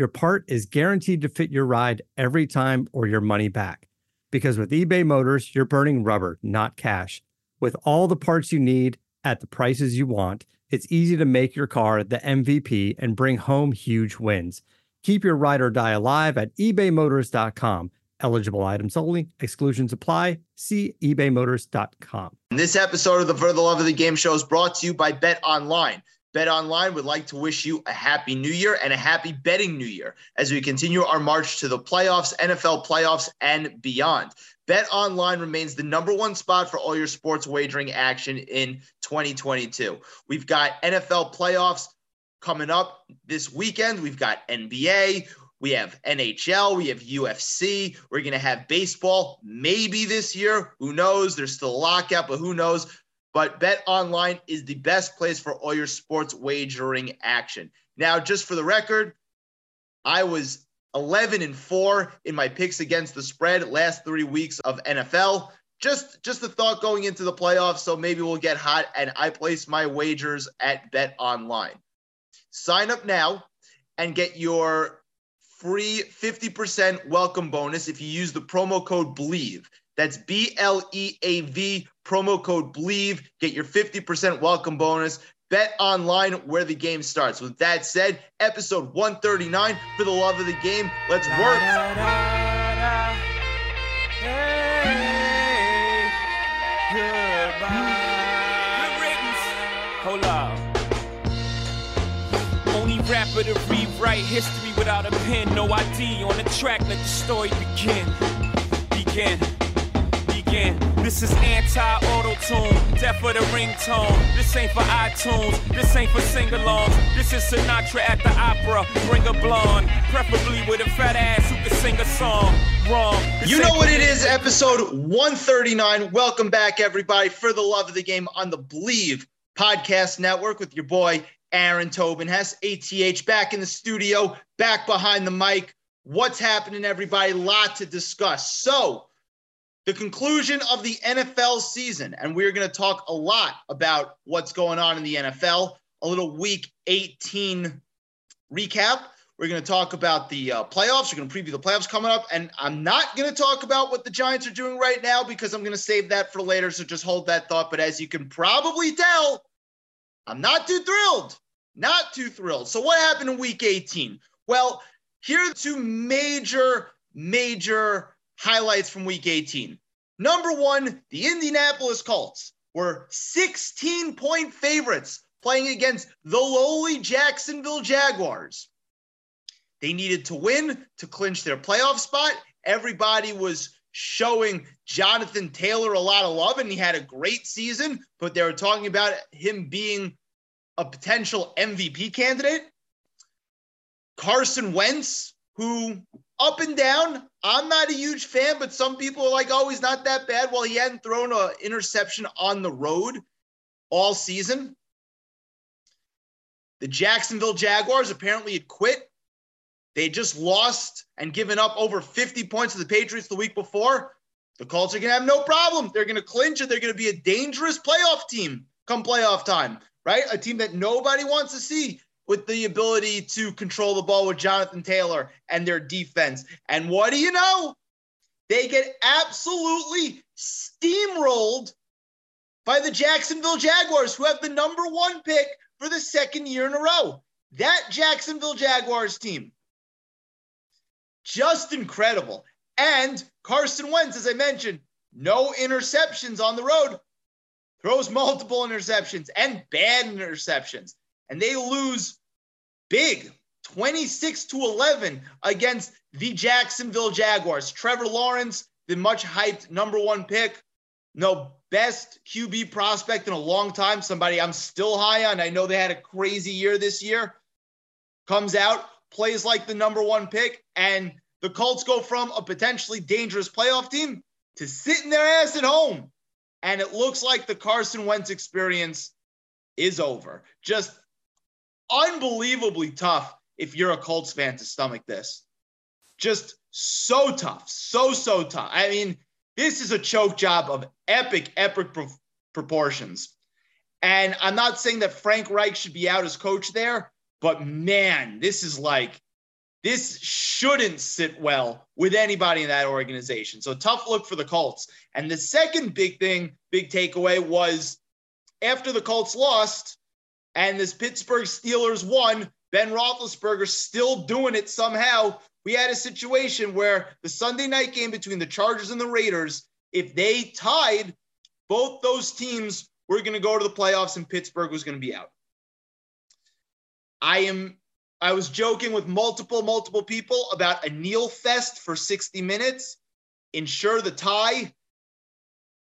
your part is guaranteed to fit your ride every time or your money back. Because with eBay Motors, you're burning rubber, not cash. With all the parts you need at the prices you want, it's easy to make your car the MVP and bring home huge wins. Keep your ride or die alive at ebaymotors.com. Eligible items only, exclusions apply. See ebaymotors.com. This episode of the For the Love of the Game show is brought to you by Bet Online. Bet Online would like to wish you a happy new year and a happy betting new year as we continue our march to the playoffs, NFL playoffs, and beyond. Bet Online remains the number one spot for all your sports wagering action in 2022. We've got NFL playoffs coming up this weekend. We've got NBA, we have NHL, we have UFC, we're going to have baseball maybe this year. Who knows? There's still a lockout, but who knows? But Bet Online is the best place for all your sports wagering action. Now, just for the record, I was 11 and 4 in my picks against the spread last 3 weeks of NFL. Just just the thought going into the playoffs, so maybe we'll get hot and I place my wagers at Bet Online. Sign up now and get your free 50% welcome bonus if you use the promo code BLEAV. That's B L E A V, promo code BLEAV. Get your 50% welcome bonus. Bet online where the game starts. With that said, episode 139 for the love of the game. Let's work. Da, da, da, hey, Hold up. Only rapper to rewrite history without a pen. No ID on the track. Let the story begin. Begin again. This is anti-auto tune, death for the ringtone. This ain't for iTunes, this ain't for sing-alongs. This is Sinatra at the opera. Bring a blonde, preferably with a fat ass who can sing a song. Wrong. This you know what it is, episode 139. Welcome back, everybody, for the love of the game on the Bleav Podcast Network with your boy Aaron Tobin has ATH back in the studio, back behind the mic. What's happening, everybody? Lot to discuss. So the conclusion of the NFL season. And we're going to talk a lot about what's going on in the NFL, a little week 18 recap. We're going to talk about the uh, playoffs. We're going to preview the playoffs coming up. And I'm not going to talk about what the Giants are doing right now because I'm going to save that for later. So just hold that thought. But as you can probably tell, I'm not too thrilled. Not too thrilled. So, what happened in week 18? Well, here are two major, major highlights from week 18. Number one, the Indianapolis Colts were 16 point favorites playing against the lowly Jacksonville Jaguars. They needed to win to clinch their playoff spot. Everybody was showing Jonathan Taylor a lot of love, and he had a great season, but they were talking about him being a potential MVP candidate. Carson Wentz, who up and down. I'm not a huge fan, but some people are like, oh, he's not that bad. Well, he hadn't thrown an interception on the road all season. The Jacksonville Jaguars apparently had quit. They just lost and given up over 50 points to the Patriots the week before. The Colts are going to have no problem. They're going to clinch it. They're going to be a dangerous playoff team come playoff time, right? A team that nobody wants to see with the ability to control the ball with Jonathan Taylor and their defense. And what do you know? They get absolutely steamrolled by the Jacksonville Jaguars, who have the number one pick for the second year in a row. That Jacksonville Jaguars team. Just incredible. And Carson Wentz, as I mentioned, no interceptions on the road, throws multiple interceptions and bad interceptions. And they lose big 26 to 11 against the Jacksonville Jaguars. Trevor Lawrence, the much hyped number one pick, no best QB prospect in a long time, somebody I'm still high on. I know they had a crazy year this year. Comes out plays like the number one pick, and the Colts go from a potentially dangerous playoff team to sitting their ass at home. And it looks like the Carson Wentz experience is over. Just unbelievably tough if you're a Colts fan to stomach this. Just so tough, so, so tough. I mean, this is a choke job of epic, epic pro- proportions. And I'm not saying that Frank Reich should be out as coach there, but man, this is like, this shouldn't sit well with anybody in that organization. So tough look for the Colts. And the second big thing, big takeaway was after the Colts lost and this Pittsburgh Steelers won, Ben Roethlisberger still doing it somehow. We had a situation where the Sunday night game between the Chargers and the Raiders, if they tied, both those teams were going to go to the playoffs and Pittsburgh was going to be out. I am I was joking with multiple multiple people about a Neil fest for 60 minutes, ensure the tie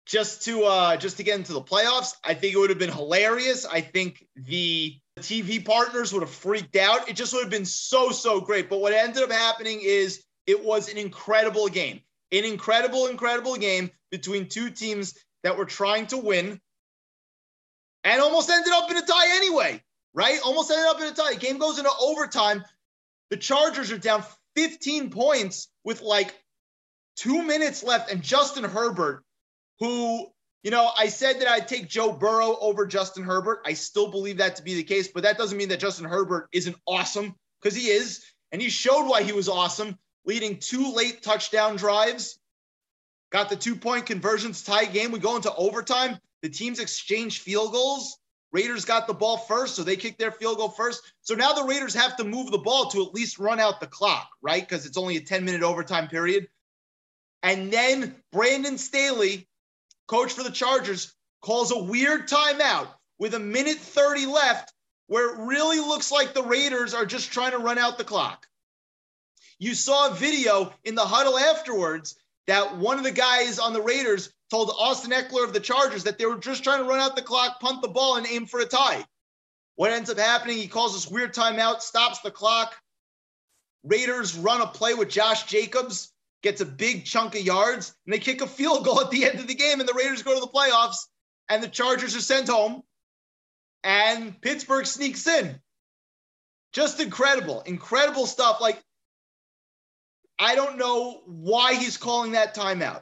just to uh just to get into the playoffs. I think it would have been hilarious. I think the TV partners would have freaked out. It just would have been so so great. But what ended up happening is it was an incredible game. An incredible incredible game between two teams that were trying to win and almost ended up in a tie anyway, right? Almost ended up in a tie. Game goes into overtime. The Chargers are down 15 points with like 2 minutes left and Justin Herbert who, you know, I said that I'd take Joe Burrow over Justin Herbert. I still believe that to be the case, but that doesn't mean that Justin Herbert isn't awesome because he is. And he showed why he was awesome, leading two late touchdown drives. Got the two point conversions tie game. We go into overtime. The teams exchange field goals. Raiders got the ball first, so they kicked their field goal first. So now the Raiders have to move the ball to at least run out the clock, right? Because it's only a 10 minute overtime period. And then Brandon Staley coach for the Chargers, calls a weird timeout with a minute 30 left where it really looks like the Raiders are just trying to run out the clock. You saw a video in the huddle afterwards that one of the guys on the Raiders told Austin Ekeler of the Chargers that they were just trying to run out the clock, punt the ball, and aim for a tie. What ends up happening, he calls this weird timeout, stops the clock. Raiders run a play with Josh Jacobs gets a big chunk of yards, and they kick a field goal at the end of the game, and the Raiders go to the playoffs, and the Chargers are sent home, and Pittsburgh sneaks in. Just incredible, incredible stuff. Like, I don't know why he's calling that timeout.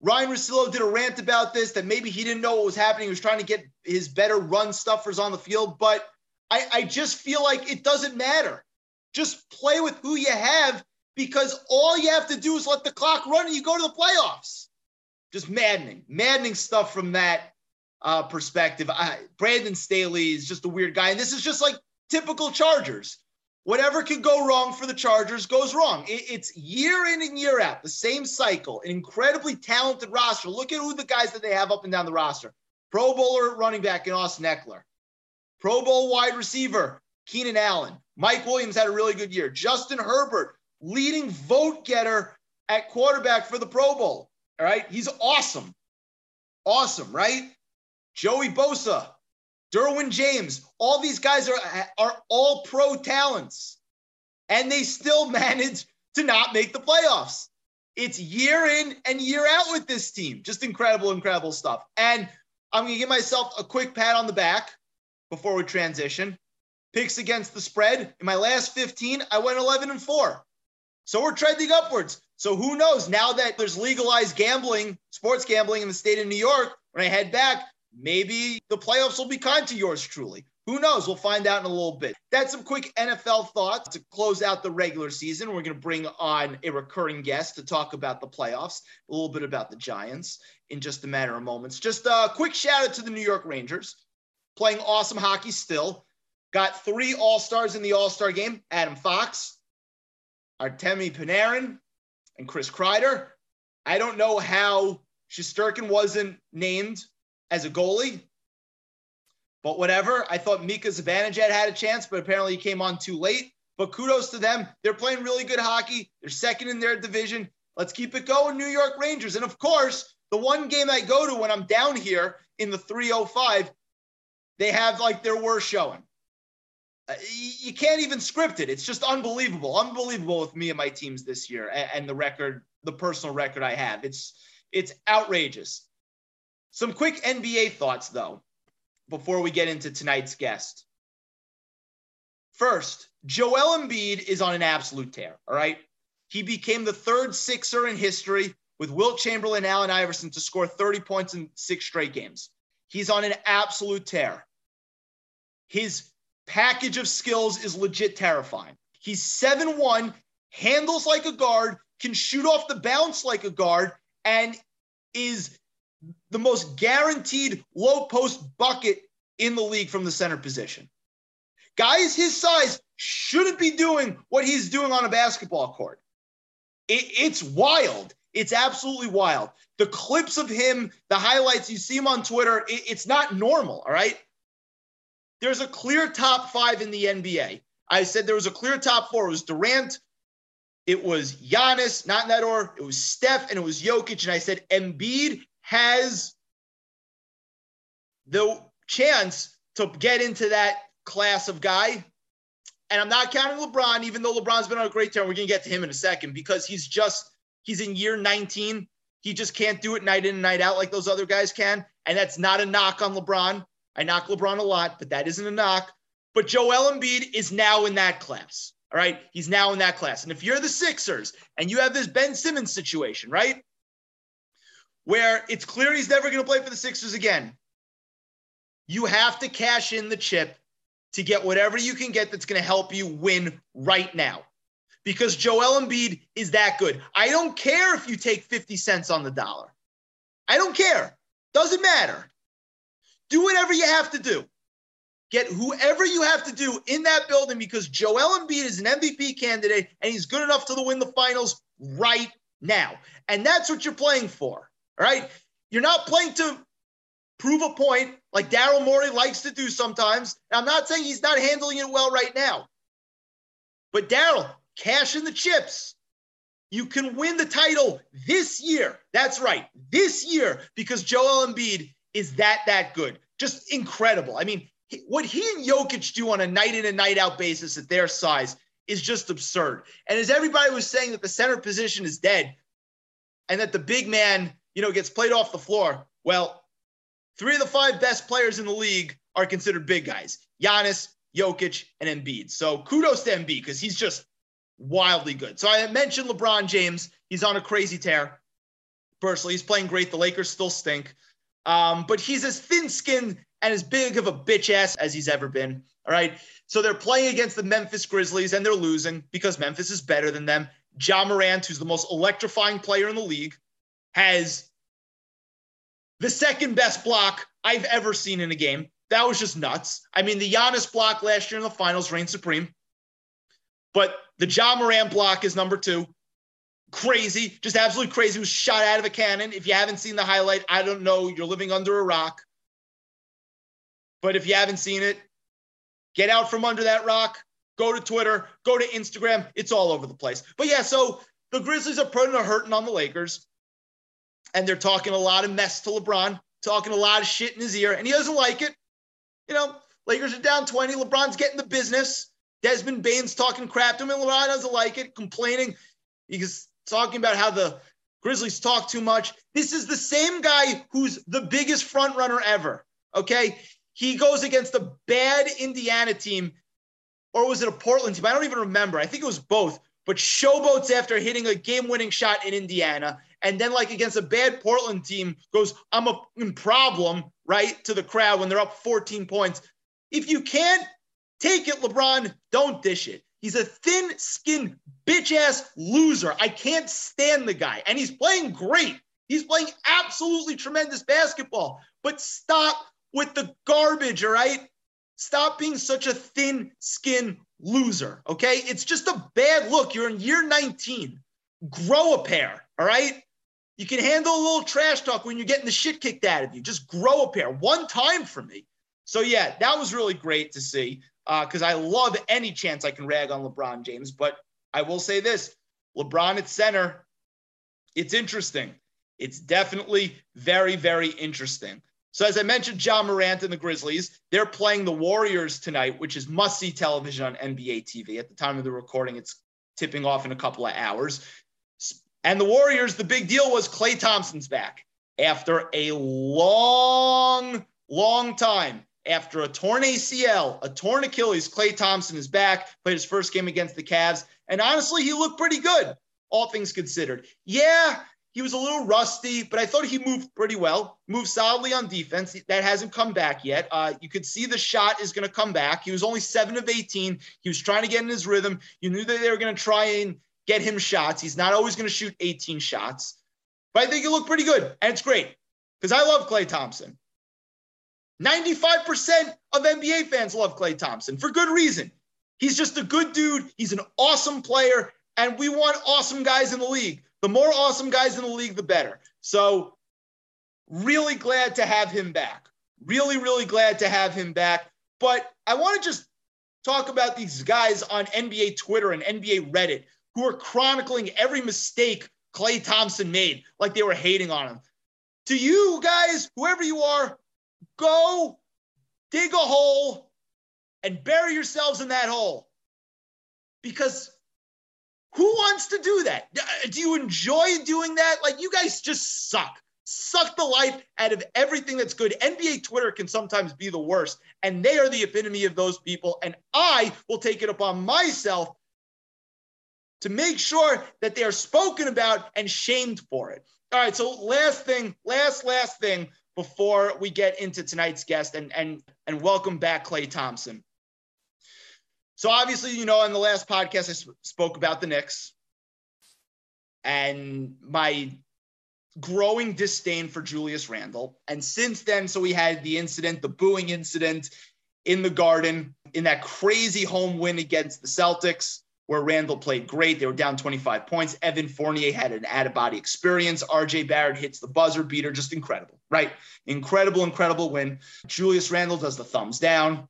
Ryan Russillo did a rant about this that maybe he didn't know what was happening. He was trying to get his better run stuffers on the field, but I, I just feel like it doesn't matter. Just play with who you have because all you have to do is let the clock run and you go to the playoffs. Just maddening, maddening stuff from that uh, perspective. I, Brandon Staley is just a weird guy. And this is just like typical Chargers. Whatever could go wrong for the Chargers goes wrong. It, it's year in and year out, the same cycle, an incredibly talented roster. Look at who the guys that they have up and down the roster Pro Bowler running back in Austin Ekeler, Pro Bowl wide receiver, Keenan Allen. Mike Williams had a really good year. Justin Herbert leading vote getter at quarterback for the Pro Bowl. All right. He's awesome. Awesome, right? Joey Bosa, Derwin James, all these guys are, are all pro talents. And they still manage to not make the playoffs. It's year in and year out with this team. Just incredible, incredible stuff. And I'm going to give myself a quick pat on the back before we transition. Picks against the spread. In my last 15, I went 11 and 4. So we're trending upwards. So who knows? Now that there's legalized gambling, sports gambling in the state of New York, when I head back, maybe the playoffs will be kind to yours truly. Who knows? We'll find out in a little bit. That's some quick NFL thoughts to close out the regular season. We're going to bring on a recurring guest to talk about the playoffs, a little bit about the Giants in just a matter of moments. Just a quick shout out to the New York Rangers, playing awesome hockey still. Got three All Stars in the All Star game Adam Fox, Artemi Panarin and Chris Kreider. I don't know how Shesterkin wasn't named as a goalie, but whatever. I thought Mika Zibanejad had a chance, but apparently he came on too late. But kudos to them. They're playing really good hockey. They're second in their division. Let's keep it going, New York Rangers. And of course, the one game I go to when I'm down here in the 305, they have like their worst showing. Uh, you can't even script it. It's just unbelievable, unbelievable with me and my teams this year and, and the record, the personal record I have. It's it's outrageous. Some quick NBA thoughts though, before we get into tonight's guest. First, Joel Embiid is on an absolute tear. All right, he became the third Sixer in history with Wilt Chamberlain and Allen Iverson to score 30 points in six straight games. He's on an absolute tear. His package of skills is legit terrifying. He's 7 1, handles like a guard, can shoot off the bounce like a guard, and is the most guaranteed low post bucket in the league from the center position. Guys his size shouldn't be doing what he's doing on a basketball court. It, it's wild. It's absolutely wild. The clips of him, the highlights, you see him on Twitter, it, it's not normal, all right? There's a clear top five in the NBA. I said there was a clear top four. It was Durant, it was Giannis, not order. It was Steph, and it was Jokic. And I said Embiid has the chance to get into that class of guy. And I'm not counting LeBron, even though LeBron's been on a great turn. We're to get to him in a second because he's just, he's in year 19. He just can't do it night in and night out like those other guys can. And that's not a knock on LeBron. I knock LeBron a lot, but that isn't a knock. But Joel Embiid is now in that class. All right. He's now in that class. And if you're the Sixers and you have this Ben Simmons situation, right? Where it's clear he's never going to play for the Sixers again, you have to cash in the chip to get whatever you can get that's going to help you win right now. Because Joel Embiid is that good. I don't care if you take 50 cents on the dollar. I don't care. Doesn't matter. Do whatever you have to do. Get whoever you have to do in that building because Joel Embiid is an MVP candidate and he's good enough to win the finals right now. And that's what you're playing for. Right. You're not playing to prove a point like Daryl Morey likes to do sometimes. And I'm not saying he's not handling it well right now. But Daryl, cash in the chips. You can win the title this year. That's right, this year, because Joel Embiid is that that good. Just incredible. I mean, what he and Jokic do on a night in and night out basis at their size is just absurd. And as everybody was saying that the center position is dead and that the big man, you know, gets played off the floor, well, three of the five best players in the league are considered big guys Giannis, Jokic, and Embiid. So kudos to Embiid because he's just wildly good. So I mentioned LeBron James. He's on a crazy tear. Personally, he's playing great. The Lakers still stink. Um, but he's as thin skinned and as big of a bitch ass as he's ever been. All right. So they're playing against the Memphis Grizzlies and they're losing because Memphis is better than them. Ja Morant, who's the most electrifying player in the league, has the second best block I've ever seen in a game. That was just nuts. I mean, the Giannis block last year in the finals reigned supreme, but the Ja Morant block is number two. Crazy, just absolutely crazy. Was shot out of a cannon. If you haven't seen the highlight, I don't know. You're living under a rock. But if you haven't seen it, get out from under that rock, go to Twitter, go to Instagram. It's all over the place. But yeah, so the Grizzlies are putting a hurting on the Lakers. And they're talking a lot of mess to LeBron, talking a lot of shit in his ear, and he doesn't like it. You know, Lakers are down 20. LeBron's getting the business. Desmond Bane's talking crap to him, and LeBron doesn't like it, complaining. He's talking about how the Grizzlies talk too much. This is the same guy who's the biggest front runner ever. Okay. He goes against a bad Indiana team, or was it a Portland team? I don't even remember. I think it was both, but showboats after hitting a game winning shot in Indiana. And then, like against a bad Portland team, goes, I'm a problem, right? To the crowd when they're up 14 points. If you can't take it, LeBron, don't dish it. He's a thin skinned bitch ass loser. I can't stand the guy. And he's playing great. He's playing absolutely tremendous basketball. But stop with the garbage, all right? Stop being such a thin skinned loser, okay? It's just a bad look. You're in year 19. Grow a pair, all right? You can handle a little trash talk when you're getting the shit kicked out of you. Just grow a pair one time for me. So, yeah, that was really great to see because uh, I love any chance I can rag on LeBron James. But I will say this LeBron at center, it's interesting. It's definitely very, very interesting So, as I mentioned, Ja Morant and the Grizzlies, they're playing the Warriors tonight, which is must see television on NBA TV. At the time of the recording, it's tipping off in a couple of hours. And the Warriors, the big deal was Klay Thompson's back after a long, long time. After a torn ACL, a torn Achilles, Klay Thompson is back, played his first game against the Cavs. And honestly, he looked pretty good, all things considered. Yeah, he was a little rusty, but I thought he moved pretty well, moved solidly on defense. That hasn't come back yet. Uh, you could see the shot is going to come back. He was only seven of 18. He was trying to get in his rhythm. You knew that they were going to try and get him shots. He's not always going to shoot 18 shots, but I think he looked pretty good. And it's great because I love Klay Thompson. 95% of NBA fans love Klay Thompson for good reason. He's just a good dude. He's an awesome player, and we want awesome guys in the league. The more awesome guys in the league, the better. So, really glad to have him back. Really, really glad to have him back. But I want to just talk about these guys on NBA Twitter and NBA Reddit who are chronicling every mistake Klay Thompson made, like they were hating on him. To you guys, whoever you are, go dig a hole and bury yourselves in that hole. Because who wants to do that? Uh, do you enjoy doing that? Like, you guys just suck. Suck the life out of everything that's good. NBA Twitter can sometimes be the worst, and they are the epitome of those people. And I will take it upon myself to make sure that they are spoken about and shamed for it. All right, so last thing, last, last thing before we get into tonight's guest and and and welcome back Klay Thompson. So obviously, you know, in the last podcast, I sp- spoke about the Knicks and my growing disdain for Julius Randle. And since then, so we had the incident, the booing incident in the Garden in that crazy home win against the Celtics where Randle played great. They were down 25 points. Evan Fournier had an out of body experience. RJ Barrett hits the buzzer beater. Just incredible, right? Incredible, incredible win. Julius Randle does the thumbs down,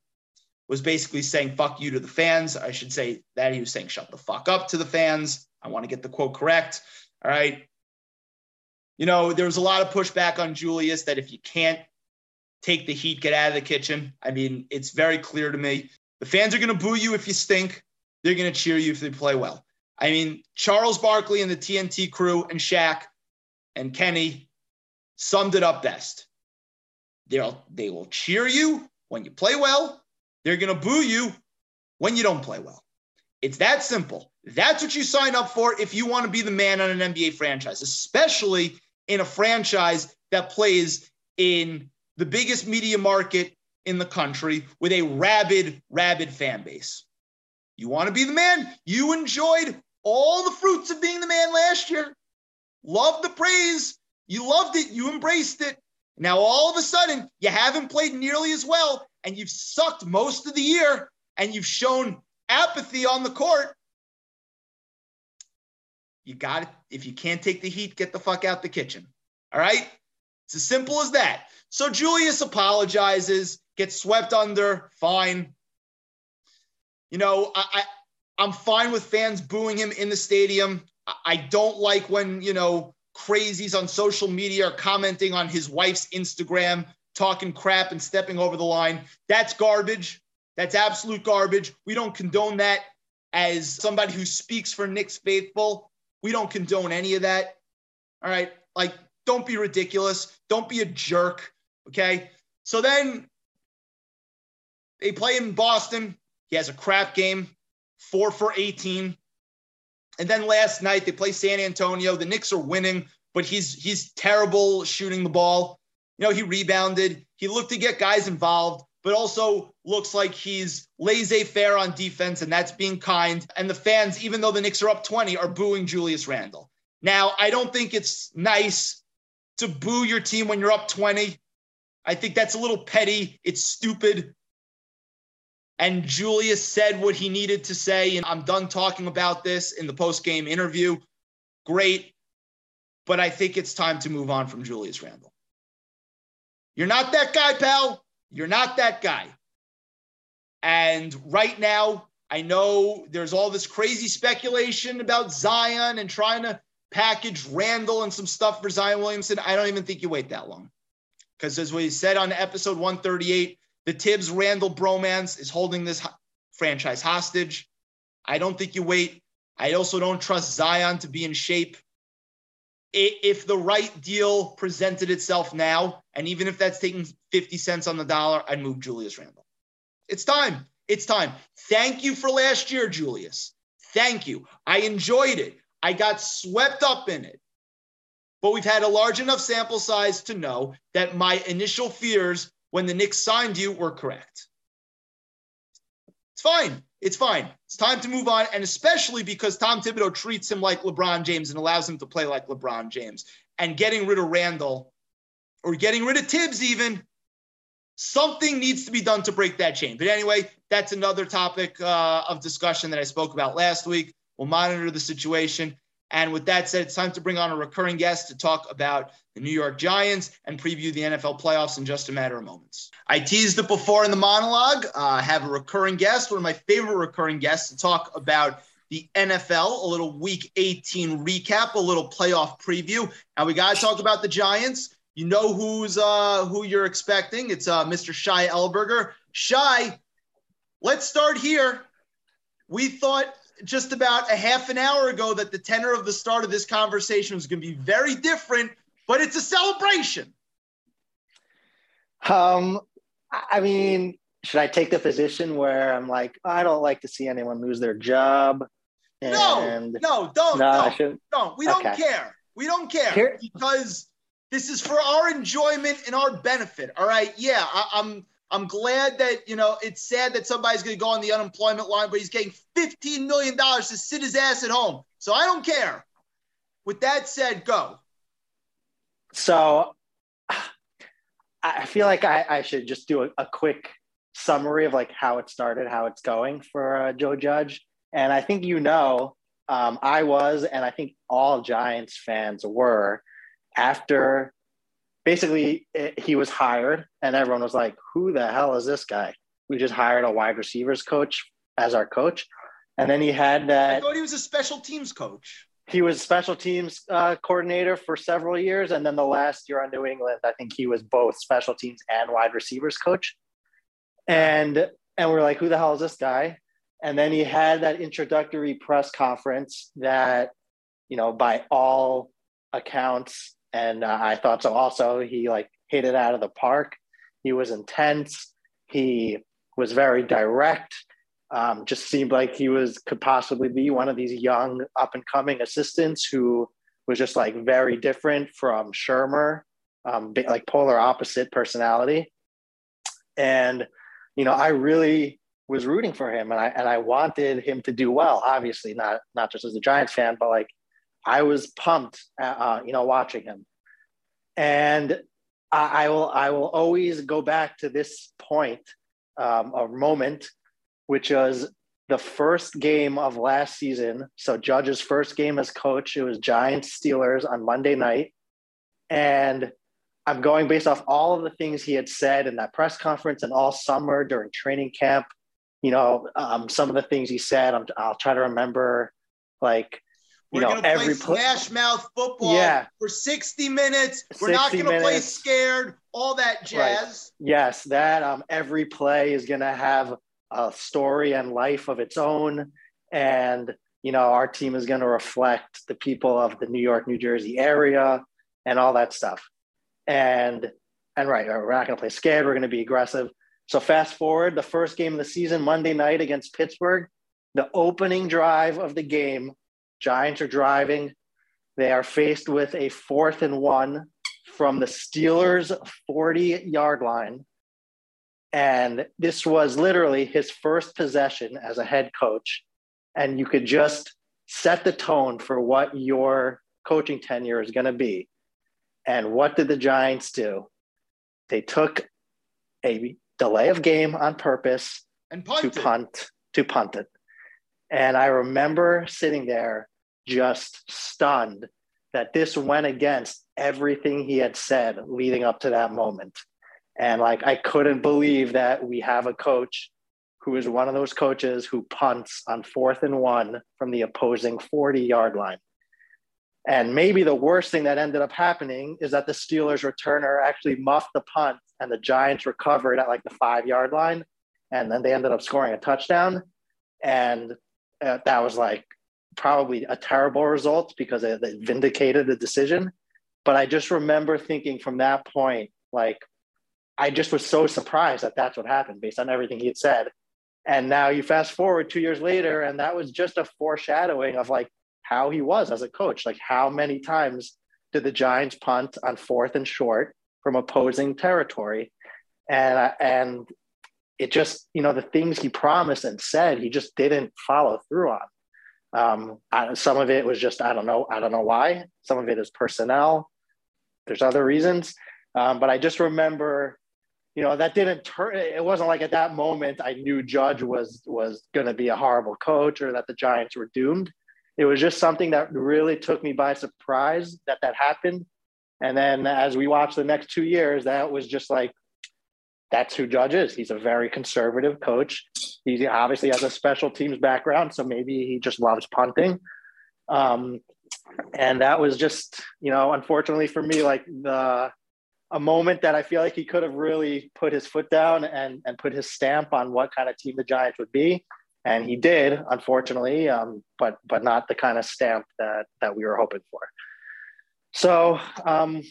was basically saying fuck you to the fans. I should say that he was saying shut the fuck up to the fans. I want to get the quote correct. All right. You know, there was a lot of pushback on Julius that if you can't take the heat, get out of the kitchen. I mean, it's very clear to me. The fans are going to boo you if you stink they're going to cheer you if they play well. I mean, Charles Barkley and the TNT crew and Shaq and Kenny summed it up best. They'll, they will cheer you when you play well. They're going to boo you when you don't play well. It's that simple. That's what you sign up for if you want to be the man on an NBA franchise, especially in a franchise that plays in the biggest media market in the country with a rabid, rabid fan base. You want to be the man? You enjoyed all the fruits of being the man last year. Loved the praise. You loved it. You embraced it. Now, all of a sudden, you haven't played nearly as well, and you've sucked most of the year, and you've shown apathy on the court. You got it. If you can't take the heat, get the fuck out the kitchen. All right? It's as simple as that. So Julius apologizes, gets swept under, fine. You know, I, I am fine with fans booing him in the stadium. I don't like when you know crazies on social media are commenting on his wife's Instagram, talking crap and stepping over the line. That's garbage. That's absolute garbage. We don't condone that as somebody who speaks for Knicks faithful. We don't condone any of that. All right. Like, don't be ridiculous. Don't be a jerk. Okay. So then they play in Boston. He has a crap game, four for 18. And then last night they play San Antonio. The Knicks are winning, but he's he's terrible shooting the ball. You know, he rebounded. He looked to get guys involved, but also looks like he's laissez-faire on defense, and that's being kind. And the fans, even though the Knicks are up 20, are booing Julius Randle. Now, I don't think it's nice to boo your team when you're up 20. I think that's a little petty. It's stupid. And Julius said what he needed to say. And I'm done talking about this in the post game interview. Great. But I think it's time to move on from Julius Randle. You're not that guy, pal. You're not that guy. And right now, I know there's all this crazy speculation about Zion and trying to package Randle and some stuff for Zion Williamson. I don't even think you wait that long. Because as we said on episode 138, the Thibs Randle bromance is holding this franchise hostage. I don't think you wait. I also don't trust Zion to be in shape. If the right deal presented itself now, and even if that's taking 50 cents on the dollar, I'd move Julius Randle. It's time. It's time. Thank you for last year, Julius. Thank you. I enjoyed it. I got swept up in it. But we've had a large enough sample size to know that my initial fears when the Knicks signed you were correct. It's fine. It's fine. It's time to move on. And especially because Tom Thibodeau treats him like LeBron James and allows him to play like LeBron James. And getting rid of Randle or getting rid of Thibs, even, something needs to be done to break that chain. But anyway, that's another topic uh, of discussion that I spoke about last week. We'll monitor the situation. And with that said, it's time to bring on a recurring guest to talk about the New York Giants and preview the NFL playoffs in just a matter of moments. I teased it before in the monologue. Uh, have a recurring guest, one of my favorite recurring guests, to talk about the NFL, a little week 18 recap, a little playoff preview. And we got to talk about the Giants. You know who's uh, who you're expecting. It's uh, Mr. Shai Elberger. Shai, let's start here. We thought just about a half an hour ago that the tenor of the start of this conversation was going to be very different, but it's a celebration. Um, I mean, should I take the position where I'm like, I don't like to see anyone lose their job? And no, no, don't, no, don't, don't. We don't okay. care. We don't care Here- because this is for our enjoyment and our benefit. All right. Yeah, I, I'm I'm glad that, you know, it's sad that somebody's going to go on the unemployment line, but he's getting $15 million to sit his ass at home. So I don't care. With that said, go. So I feel like I, I should just do a, a, quick summary of like how it started, how it's going for uh, Joe Judge. And I think you know, um, I was, and I think all Giants fans were after basically it, he was hired and everyone was like who the hell is this guy? We just hired a wide receivers coach as our coach and then he had that i thought he was a special teams coach. he was special teams uh, coordinator for several years and then the last year on new england i think he was both special teams and wide receivers coach. And and we're like who the hell is this guy? And then he had that introductory press conference that you know by all accounts and uh, I thought so. Also, he like hit it out of the park. He was intense. He was very direct. Um, just seemed like he was could possibly be one of these young up and coming assistants who was just like very different from Shurmur, um, like polar opposite personality. And you know, I really was rooting for him, and I and I wanted him to do well. Obviously, not not just as a Giants fan, but like I was pumped, uh, uh, you know, watching him. And I, I, will, I will always go back to this point, um, a moment, which was the first game of last season. So Judge's first game as coach, it was Giants Steelers on Monday night, and I'm going based off all of the things he had said in that press conference and all summer during training camp. You know, um, some of the things he said. i will try to remember, like we're you know, gonna play smash mouth football yeah. for 60 minutes. We're 60 not gonna minutes. play scared, all that jazz. Right. Yes, that um, every play is gonna have a story and life of its own. And you know, our team is gonna reflect the people of the New York, New Jersey area and all that stuff. And and right, we're not gonna play scared, we're gonna be aggressive. So fast forward, the first game of the season, Monday night against Pittsburgh, the opening drive of the game Giants are driving. They are faced with a fourth and one from the Steelers' 40 yard line. And this was literally his first possession as a head coach. And you could just set the tone for what your coaching tenure is going to be. And what did the Giants do? They took a delay of game on purpose and to punt to punt it. And I remember sitting there just stunned that this went against everything he had said leading up to that moment. And like, I couldn't believe that we have a coach who is one of those coaches who punts on fourth and one from the opposing 40 yard line. And maybe the worst thing that ended up happening is that the Steelers returner actually muffed the punt and the Giants recovered at like the five yard line. And then they ended up scoring a touchdown. And uh, that was like probably a terrible result because it, it vindicated the decision. But I just remember thinking from that point, like, I just was so surprised that that's what happened based on everything he had said. And now you fast forward two years later, and that was just a foreshadowing of like how he was as a coach. Like, how many times did the Giants punt on fourth and short from opposing territory? And, and it just, you know, the things he promised and said, he just didn't follow through on. Um, I, some of it was just, I don't know, I don't know why. Some of it is personnel. There's other reasons. Um, but I just remember, you know, that didn't turn. It wasn't like at that moment I knew Judge was was going to be a horrible coach or that the Giants were doomed. It was just something that really took me by surprise that that happened. And then as we watched the next two years, that was just like, that's who Judge is. He's a very conservative coach. He obviously has a special teams background, so maybe he just loves punting. Um, and that was just, you know, unfortunately for me, like the a moment that I feel like he could have really put his foot down and and put his stamp on what kind of team the Giants would be, and he did, unfortunately, um, but but not the kind of stamp that that we were hoping for. So um,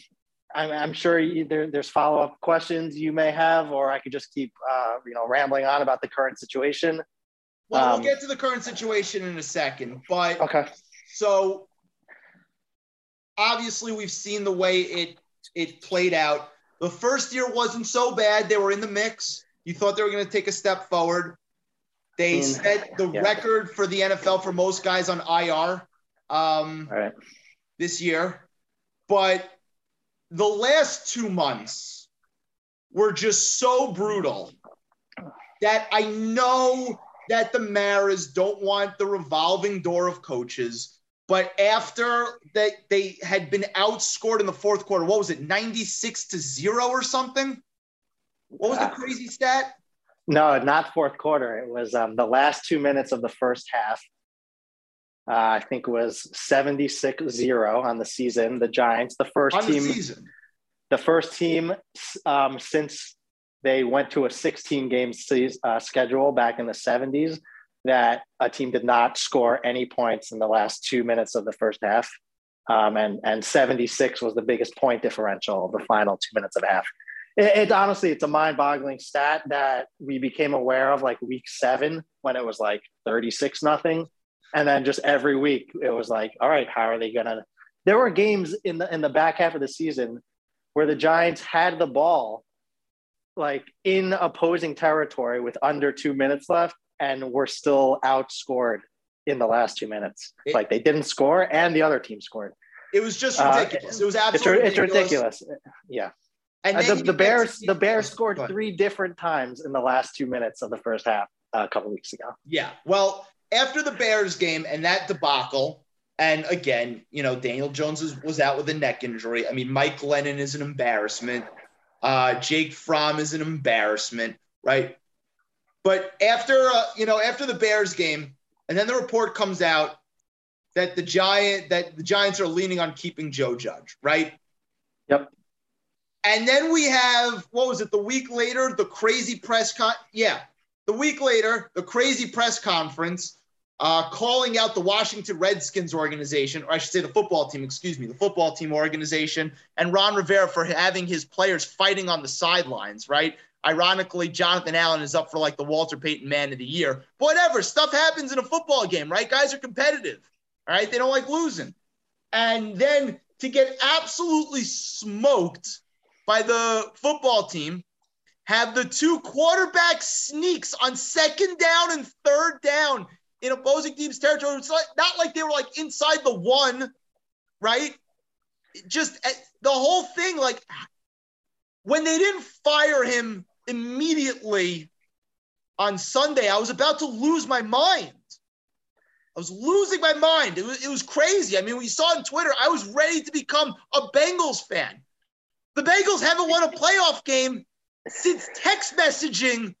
I'm, I'm, sure you, there, there's follow up questions you may have, or I could just keep uh, you know rambling on about the current situation. Well, um, we'll get to the current situation in a second, but okay. So obviously, we've seen the way it it played out. The first year wasn't so bad. They were in the mix. You thought they were going to take a step forward. They set the yeah. record for the NFL for most guys on IR um, right. this year. But the last two months were just so brutal that I know that the Maras don't want the revolving door of coaches. But after that, they had been outscored in the fourth quarter, what was it, 96 to zero or something? What was the crazy stat? No, not fourth quarter. It was um, the last two minutes of the first half. Uh, I think it was 76 0 on the season. The Giants, the first on team, the, the, first team um, since they went to a 16 game uh, schedule back in the 70s that a team did not score any points in the last two minutes of the first half. Um, and, and 76 was the biggest point differential of the final two minutes of half. It, it honestly, it's a mind boggling stat that we became aware of like week seven when it was like 36 nothing. And then just every week it was like, all right, how are they to? There were games in the, in the back half of the season where the Giants had the ball like in opposing territory with under two minutes left and were still outscored in the last two minutes. It, like they didn't score and the other team scored. It was just uh, ridiculous. Uh, it was absolutely it's, it's ridiculous. Yeah. And uh, the, the Bears, the Bears scored three different times in the last two minutes of the first half uh, a couple weeks ago. Yeah. Well, after the Bears game and that debacle, and again, you know, Daniel Jones was, was out with a neck injury. I mean, Mike Glennon is an embarrassment. Uh, Jake Fromm is an embarrassment, right? But after uh, you know, after the Bears game, and then the report comes out that the giant that the Giants are leaning on keeping Joe Judge, right? Yep. And then we have what was it? The week later, the crazy press con. Yeah, the week later, the crazy press conference uh, calling out the Washington Redskins organization, or I should say the football team, excuse me, the football team organization, and Ron Rivera for having his players fighting on the sidelines, right? Ironically, Jonathan Allen is up for like the Walter Payton Man of the Year. Whatever, stuff happens in a football game, right? Guys are competitive, all right? They don't like losing. And then to get absolutely smoked by the football team, have the two quarterback sneaks on second down and third down in opposing teams' territory. It's not like they were like inside the one, right? Just eh, the whole thing, like when they didn't fire him immediately on Sunday, I was about to lose my mind. I was losing my mind. It was, it was crazy. I mean, we saw on Twitter, I was ready to become a Bengals fan. The Bengals haven't won a playoff game since text messaging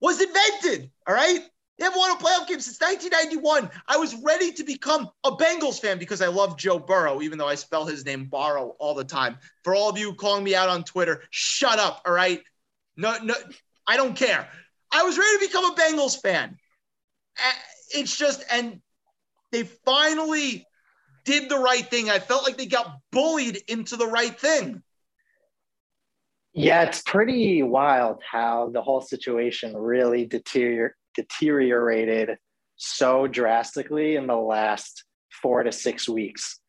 was invented. All right. They haven't won a playoff game since 1991. I was ready to become a Bengals fan because I love Joe Burrow, even though I spell his name Borrow all the time. For all of you calling me out on Twitter, shut up, all right? No, no, I don't care. I was ready to become a Bengals fan. It's just, and they finally did the right thing. I felt like they got bullied into the right thing. Yeah, it's pretty wild how the whole situation really deterior- deteriorated so drastically in the last four to six weeks.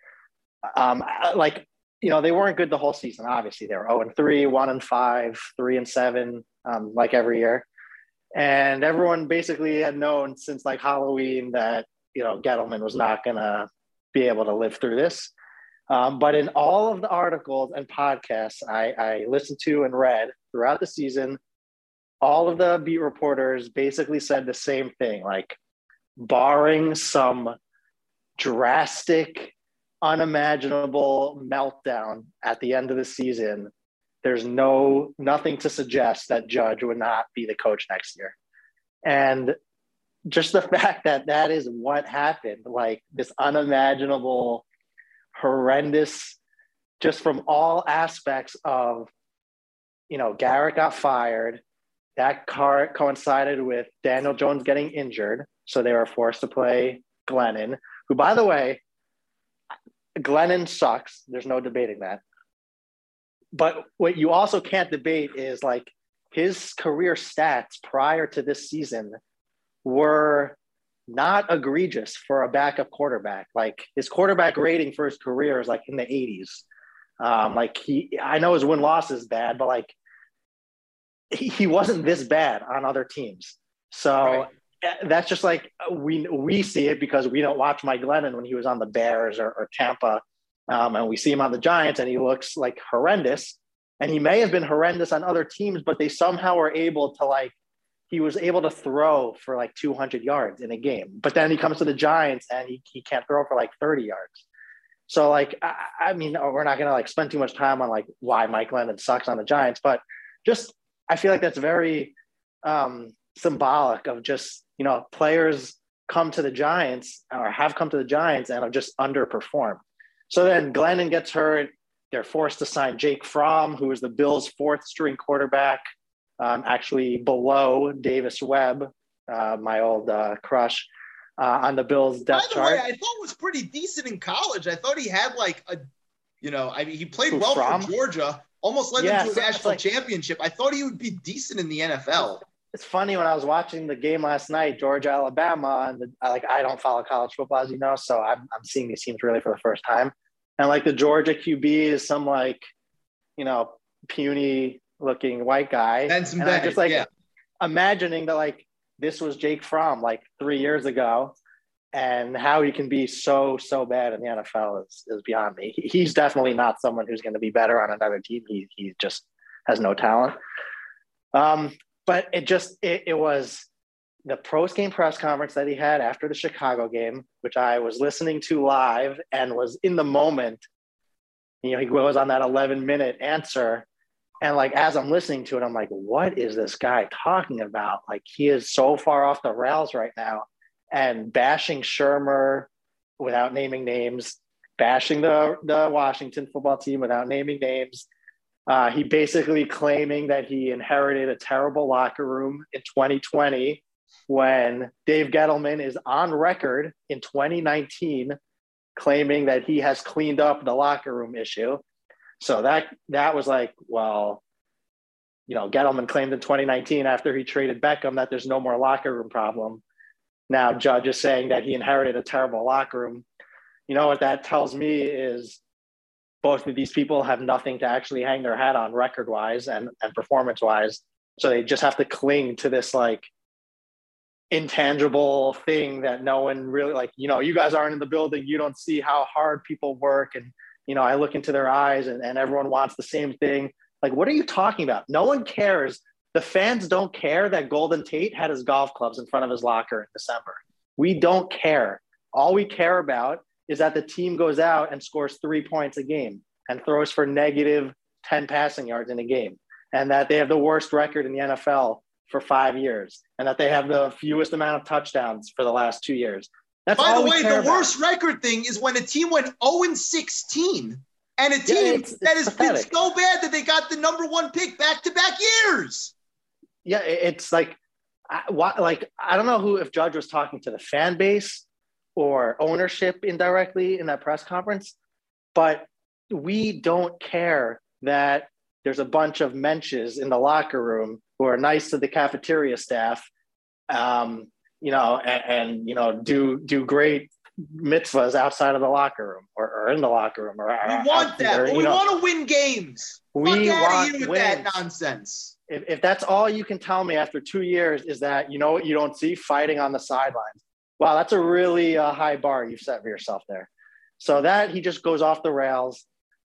Um, like, you know, they weren't good the whole season. Obviously, they were 0 and 3, 1 and 5, 3 and 7, um, like every year. And everyone basically had known since like Halloween that, you know, Gettleman was not going to be able to live through this. Um, but in all of the articles and podcasts I, I listened to and read throughout the season, all of the beat reporters basically said the same thing like, barring some drastic, unimaginable meltdown at the end of the season, there's no nothing to suggest that Judge would not be the coach next year. And just the fact that that is what happened, like this unimaginable horrendous, just from all aspects of, you know, Garrett got fired. That car coincided with Daniel Jones getting injured. So they were forced to play Glennon, who, by the way, Glennon sucks. There's no debating that. But what you also can't debate is like his career stats prior to this season were not egregious for a backup quarterback. Like his quarterback rating for his career is like in the 80s. Um, like he, I know his win loss is bad, but like he, wasn't this bad on other teams. So right. Eh, that's just like we we see it because we don't watch Mike Glennon when he was on the Bears or, or Tampa, um, and we see him on the Giants and he looks like horrendous. And he may have been horrendous on other teams, but they somehow were able to like he was able to throw for like 200 yards in a game. But then he comes to the Giants and he, he can't throw for like 30 yards. So like, I, I mean, we're not going to like spend too much time on like why Mike Glennon sucks on the Giants, but just, I feel like that's very um, symbolic of just, you know, players come to the Giants or have come to the Giants and have just underperformed. So then Glennon gets hurt. They're forced to sign Jake Fromm, who is the Bills' fourth string quarterback um, actually below Davis Webb, uh, my old uh, crush, uh, on the Bills depth By the chart. way, I thought was pretty decent in college. I thought he had like a, you know, I mean, he played well from? for Georgia, almost led yeah, them to a national like, championship. I thought he would be decent in the NFL. It's funny when I was watching the game last night, Georgia Alabama, and the, like I don't follow college football as you know, so I'm I'm seeing these teams really for the first time, and like the Georgia QB is some like, you know, puny looking white guy. And Bennett, just like yeah. imagining that like this was Jake Fromm like three years ago, and how he can be so so bad in the NFL is is beyond me. He's definitely not someone who's going to be better on another team. He he just has no talent. Um, but it just it, it was the post game press conference that he had after the Chicago game, which I was listening to live and was in the moment. You know, he goes on that 11 minute answer and like as I'm listening to it, I'm like, what is this guy talking about? Like he is so far off the rails right now and bashing Shurmur without naming names, bashing the, the Washington football team without naming names. Uh, he basically claiming that he inherited a terrible locker room in 2020 when Dave Gettleman is on record in 2019 claiming that he has cleaned up the locker room issue. So that that was like, well, you know, Gettleman claimed in 2019 after he traded Beckham that there's no more locker room problem. Now Judge is saying that he inherited a terrible locker room. You know what that tells me is both of these people have nothing to actually hang their hat on record wise and, and performance wise. So they just have to cling to this like intangible thing that no one really like, you know, you guys aren't in the building. You don't see how hard people work and you know, I look into their eyes and, and everyone wants the same thing. Like, what are you talking about? No one cares. The fans don't care that Golden Tate had his golf clubs in front of his locker in December. We don't care. All we care about is that the team goes out and scores three points a game and throws for negative 10 passing yards in a game, and that they have the worst record in the NFL for five years and that they have the fewest amount of touchdowns for the last two years. That's By all the way, the about. worst record thing is when a team went 0 16 and a team it's- that it's has been so bad that they got the number one pick back to back years. Yeah, it's like, I, why, like I don't know who if Judge was talking to the fan base or ownership indirectly in that press conference, but we don't care that there's a bunch of mensches in the locker room who are nice to the cafeteria staff, um, you know, and, and you know do do great mitzvahs outside of the locker room or, or in the locker room or We want that. there, but we know. want to win games. We Fuck out want of here with wins. that nonsense. If, if that's all you can tell me after two years is that you know what you don't see? Fighting on the sidelines. Wow that's a really uh, high bar you've set for yourself there. So that he just goes off the rails.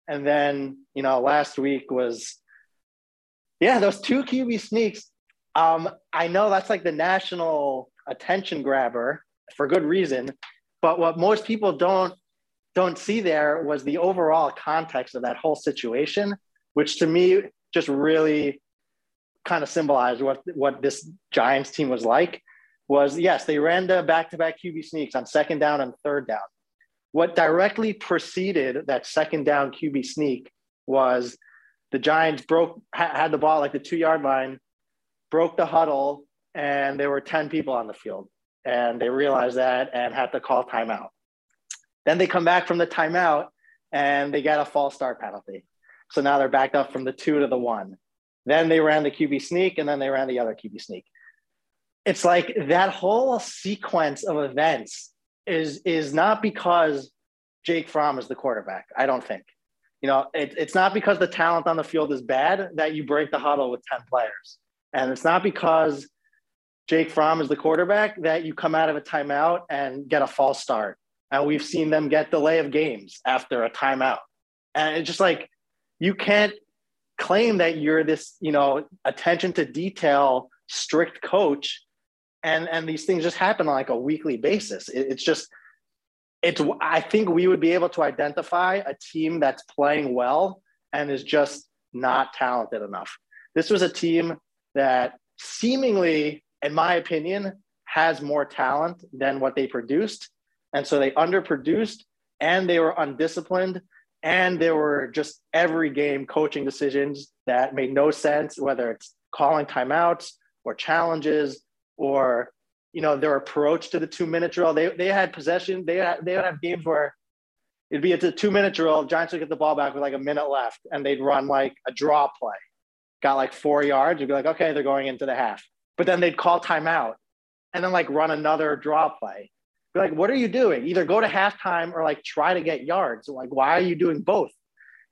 And then you know last week was yeah those two qb sneaks um, i know that's like the national attention grabber for good reason. But what most people don't don't see there was the overall context of that whole situation which to me just really kind of symbolized what what this Giants team was like. Was yes, they ran the back-to-back QB sneaks on second down and third down. What directly preceded that second down QB sneak was the Giants broke ha- had the ball like the two yard line, broke the huddle, and there were ten people on the field, and they realized that and had to call timeout. Then they come back from the timeout and they get a false start penalty. So now they're backed up from the two to the one. Then they ran the QB sneak and then they ran the other QB sneak. It's like that whole sequence of events is is not because Jake Fromm is the quarterback. I don't think. You know, it, it's not because the talent on the field is bad that you break the huddle with 10 players. And it's not because Jake Fromm is the quarterback that you come out of a timeout and get a false start. And we've seen them get delay of games after a timeout. And it's just like, you can't claim that you're this, you know, attention to detail, strict coach, and and these things just happen on like a weekly basis. It- it's just, it's. I think we would be able to identify a team that's playing well and is just not talented enough. This was a team that seemingly, in my opinion, has more talent than what they produced, and so they underproduced and they were undisciplined and there were just every game coaching decisions that made no sense whether it's calling timeouts or challenges or you know their approach to the two minute drill. They, they had possession. They had, they would have games where it'd be the two minute drill. Giants would get the ball back with like a minute left and they'd run like a draw play. Got like four yards. You'd be like okay they're going into the half. But then they'd call timeout and then like run another draw play be like, what are you doing? Either go to halftime or like try to get yards. Like, why are you doing both?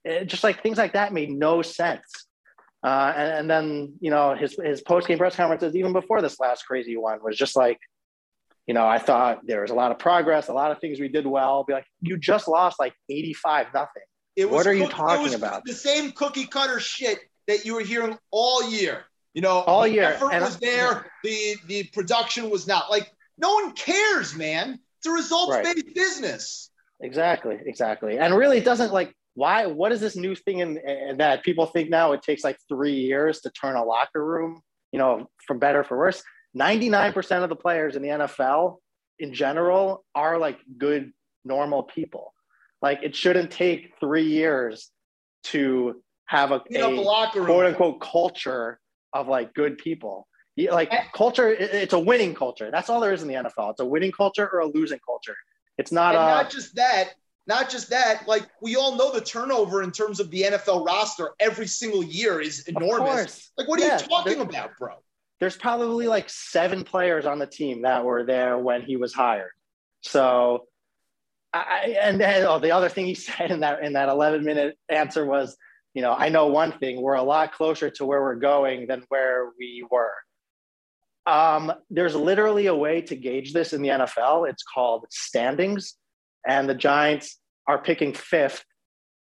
It, just like things like that made no sense. Uh, and, and then, you know, his, his post game press conferences, even before this last crazy one, was just like, you know, I thought there was a lot of progress, a lot of things we did well. Be like, you just lost like 85 nothing. It What are you cook- talking was about? The same cookie cutter shit that you were hearing all year. You know, All year. effort And- was there. The the production was not. Like no one cares, man. It's a results based business. Exactly, exactly. And really, it doesn't like why. What is this new thing in, in that people think now it takes like three years to turn a locker room, you know, from better for worse? Ninety nine percent of the players in the NFL, in general, are like good, normal people. Like it shouldn't take three years to have a, a locker room. quote unquote culture of like good people. You- Like culture, it- it's a winning culture. That's all there is in the NFL. It's a winning culture or a losing culture. It's not and a not just that, not just that. Like we all know, the turnover in terms of the NFL roster every single year is enormous. Like, what are Yeah, you talking about, bro? There's probably like seven players on the team that were there when he was hired. So, I, and then oh, the other thing he said in that in that 11 minute answer was, you know, I know one thing: we're a lot closer to where we're going than where we were. Um, there's literally a way to gauge this in the NFL. It's called standings, and the Giants are picking fifth.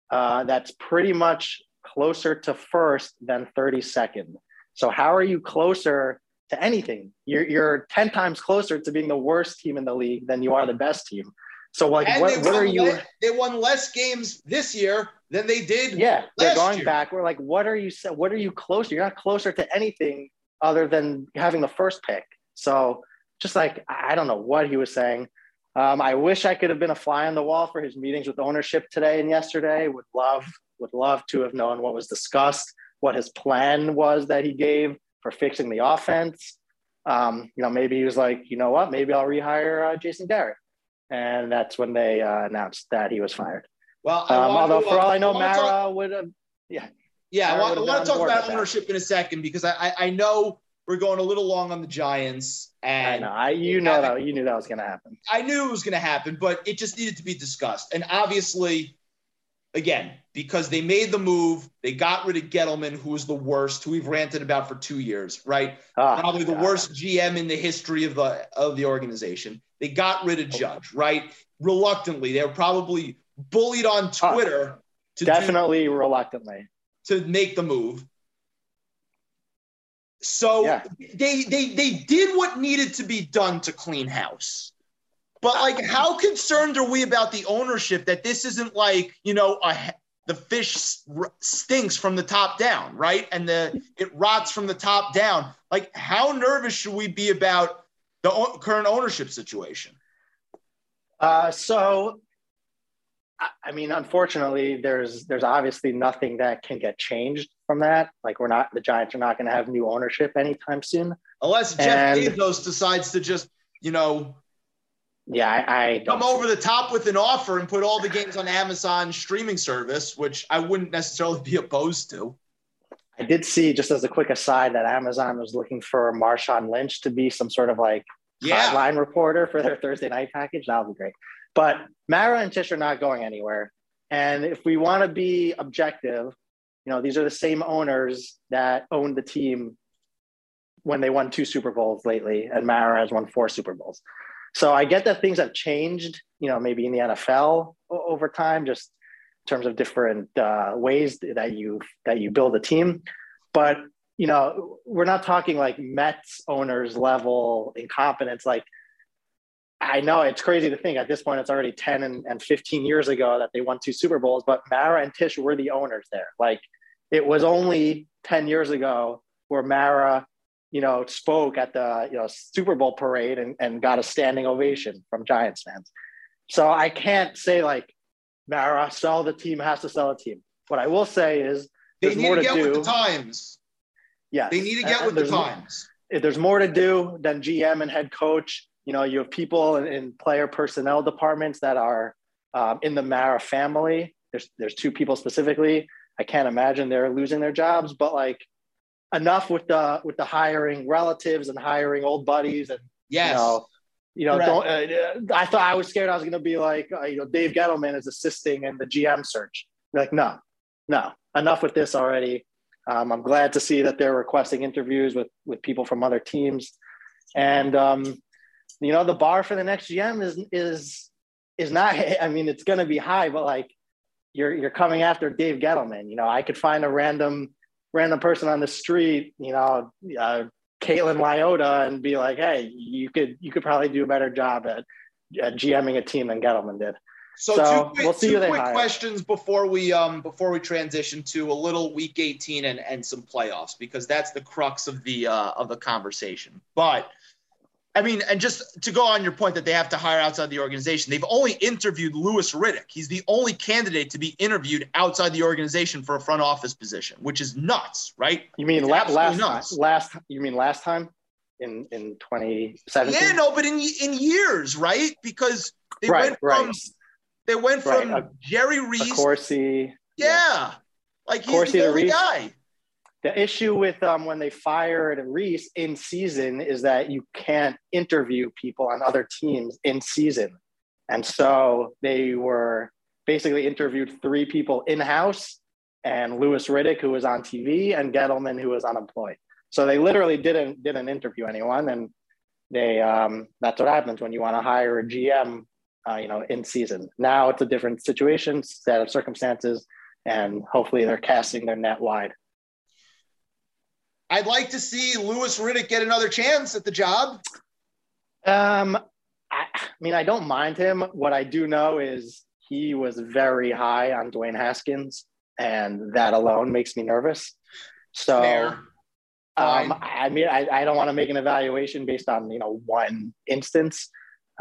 Uh, that's pretty much closer to first than 32nd. So how are you closer to anything? You're, you're 10 times closer to being the worst team in the league than you are the best team. So like, And what, what are you? le- they won less games this year than they did. Yeah, they're going year. back. We're like, what are you? What are you closer? You're not closer to anything other than having the first pick. So just like I don't know what he was saying. Um, I wish I could have been a fly on the wall for his meetings with ownership today and yesterday. Would love would love to have known what was discussed, what his plan was that he gave for fixing the offense. Um, you know, maybe he was like, you know what, maybe I'll rehire uh, Jason Garrett, and that's when they uh, announced that he was fired. Well, Um, although to, for all I know, wanna talk- Mara would have. Yeah, Yeah, I want, I want to talk about ownership in a second because I, I, I know we're going a little long on the Giants, I and know. I you know that you knew that was going to happen. I knew it was going to happen, but it just needed to be discussed. And obviously, again, because they made the move, they got rid of Gettleman, who was the worst, who we've ranted about for two years, right? Ah, Probably the God. worst GM in the history of the of the organization. They got rid of Judge, right? Reluctantly, they were probably bullied on Twitter to do- Definitely reluctantly. To make the move. So Yeah. they they they did what needed to be done to clean house. But like, how concerned are we about the ownership that this isn't like you know a, the fish stinks from the top down, right? And the it rots from the top down. Like, how nervous should we be about the o- current ownership situation? Uh, so, I, mean, unfortunately, there's there's obviously nothing that can get changed from that. Like, we're not the Giants are not going to have new ownership anytime soon. Unless Jeff And- Bezos decides to just you know Yeah, I, I come over the top with an offer and put all the games on Amazon streaming service, which I wouldn't necessarily be opposed to. I did see just as a quick aside that Amazon was looking for Marshawn Lynch to be some sort of like Yeah. sideline reporter for their Thursday night package. That would be great. But Mara and Tisch are not going anywhere. And if we want to be objective, you know, these are the same owners that owned the team when they won two Super Bowls lately, and Mara has won four Super Bowls. So I get that things have changed, you know, maybe in the NFL over time, just in terms of different uh, ways that you that you build a team. But you know, we're not talking like Mets owners level incompetence. Like, I know it's crazy to think at this point it's already 10 and, and 15 years ago that they won two Super Bowls, but Mara and Tisch were the owners there. Like, it was only 10 years ago where Mara, you know, spoke at the you know Super Bowl parade and, and got a standing ovation from Giants fans. So I can't say like Mara sell the team has to sell a team. What I will say is They need more to get do. with the times. Yes. They need to get And with the there's more- times. if there's more to do than GM and head coach, you know, you have people in, in player personnel departments that are um, in the Mara family. There's there's two people specifically. I can't imagine they're losing their jobs, but like enough with the with the hiring relatives and hiring old buddies and Yes. you know, you know, don't. Uh, I thought I was scared I was going to be like, uh, you know, Dave Gettleman is assisting in the GM search. Like, no, no, enough with this already. Um, I'm glad to see that they're requesting interviews with with people from other teams, and um, you know, the bar for the next GM is is is not. I mean, it's going to be high, but like, you're you're coming after Dave Gettleman. You know, I could find a random random person on the street, you know, uh, Caitlin Lyota, and be like, hey, you could you could probably do a better job at, at GMing a team than Gettleman did. So, So, two quick, we'll see two quick questions before we um before we transition to a little week 18 and, and some playoffs because that's the crux of the uh, of the conversation. But I mean, and just to go on your point that they have to hire outside the organization, they've only interviewed Louis Riddick. He's the only candidate to be interviewed outside the organization for a front office position, which is nuts, right? You mean la- last nuts. Last you mean last time in in 2017? Yeah, no, but in in years, right? Because they right, went right. from they went Right, from uh, Jerry Of Reese course, he. Yeah. Like he's Corsi the only Reese. guy. The issue with um, when they fired Reese in season is that you can't interview people on other teams in season, and so they were basically interviewed three people in house, and Louis Riddick, who was on TV, and Gettleman, who was unemployed. So they literally didn't didn't interview anyone, and they um, that's what happens when you want to hire a GM, uh, you know, in season. Now it's a different situation, set of circumstances, and hopefully they're casting their net wide. I'd like to see Louis Riddick get another chance at the job. Um, I, I mean, I don't mind him. What I do know is he was very high on Dwayne Haskins, and that alone makes me nervous. So, Um, I mean, I, I don't want to make an evaluation based on you know one instance,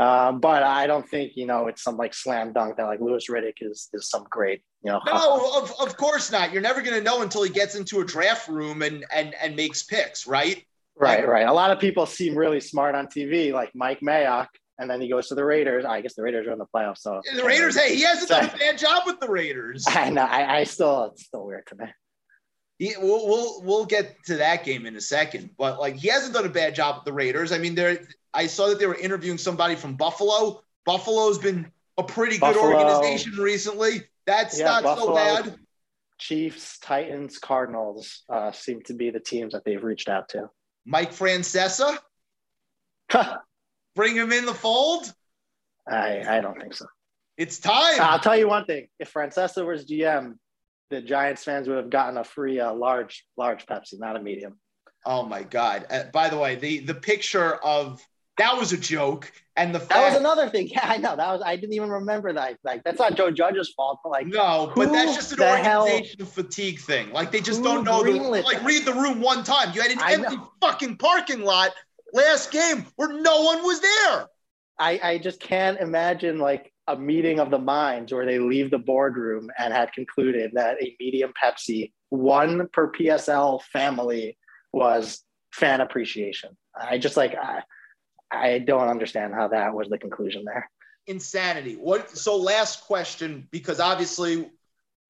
um, but I don't think you know it's some like slam dunk that like Louis Riddick is is some great you know. No, of, of course not. You're never going to know until he gets into a draft room and and and makes picks, right? Right, Like- right. A lot of people seem really smart on TV, like Mike Mayock, and then he goes to the Raiders. I guess the Raiders are in the playoffs, so The Raiders, hey, he hasn't done a bad job with the Raiders. I know. I, I still, it's still weird to me. He, we'll, we'll we'll get to that game in a second, but like he hasn't done a bad job with the Raiders. I mean, there I saw that they were interviewing somebody from Buffalo. Buffalo's been a pretty good Buffalo. organization recently. That's Yeah, not so bad. Chiefs, Titans, Cardinals uh, seem to be the teams that they've reached out to. Mike Francesa, bring him in the fold. I, I don't think so. It's time. I'll tell you one thing: if Francesa was GM, the Giants fans would have gotten a free uh, large, large Pepsi, not a medium. Oh my God! Uh, by the way, the the picture of that was a joke, and the fact That was another thing. Yeah, I know. That was. I didn't even remember that. Like, that's not Joe Judge's fault. But like, no, but that's just an the hell- organization fatigue thing. Like they just don't know the like read the room one time. You had an I empty know. fucking parking lot last game where no one was there. I, I just can't imagine like a meeting of the minds where they leave the boardroom and had concluded that a medium Pepsi, one per PSL family, was fan appreciation. I just like I, I don't understand how that was the conclusion there. Insanity. What? So last question, because obviously,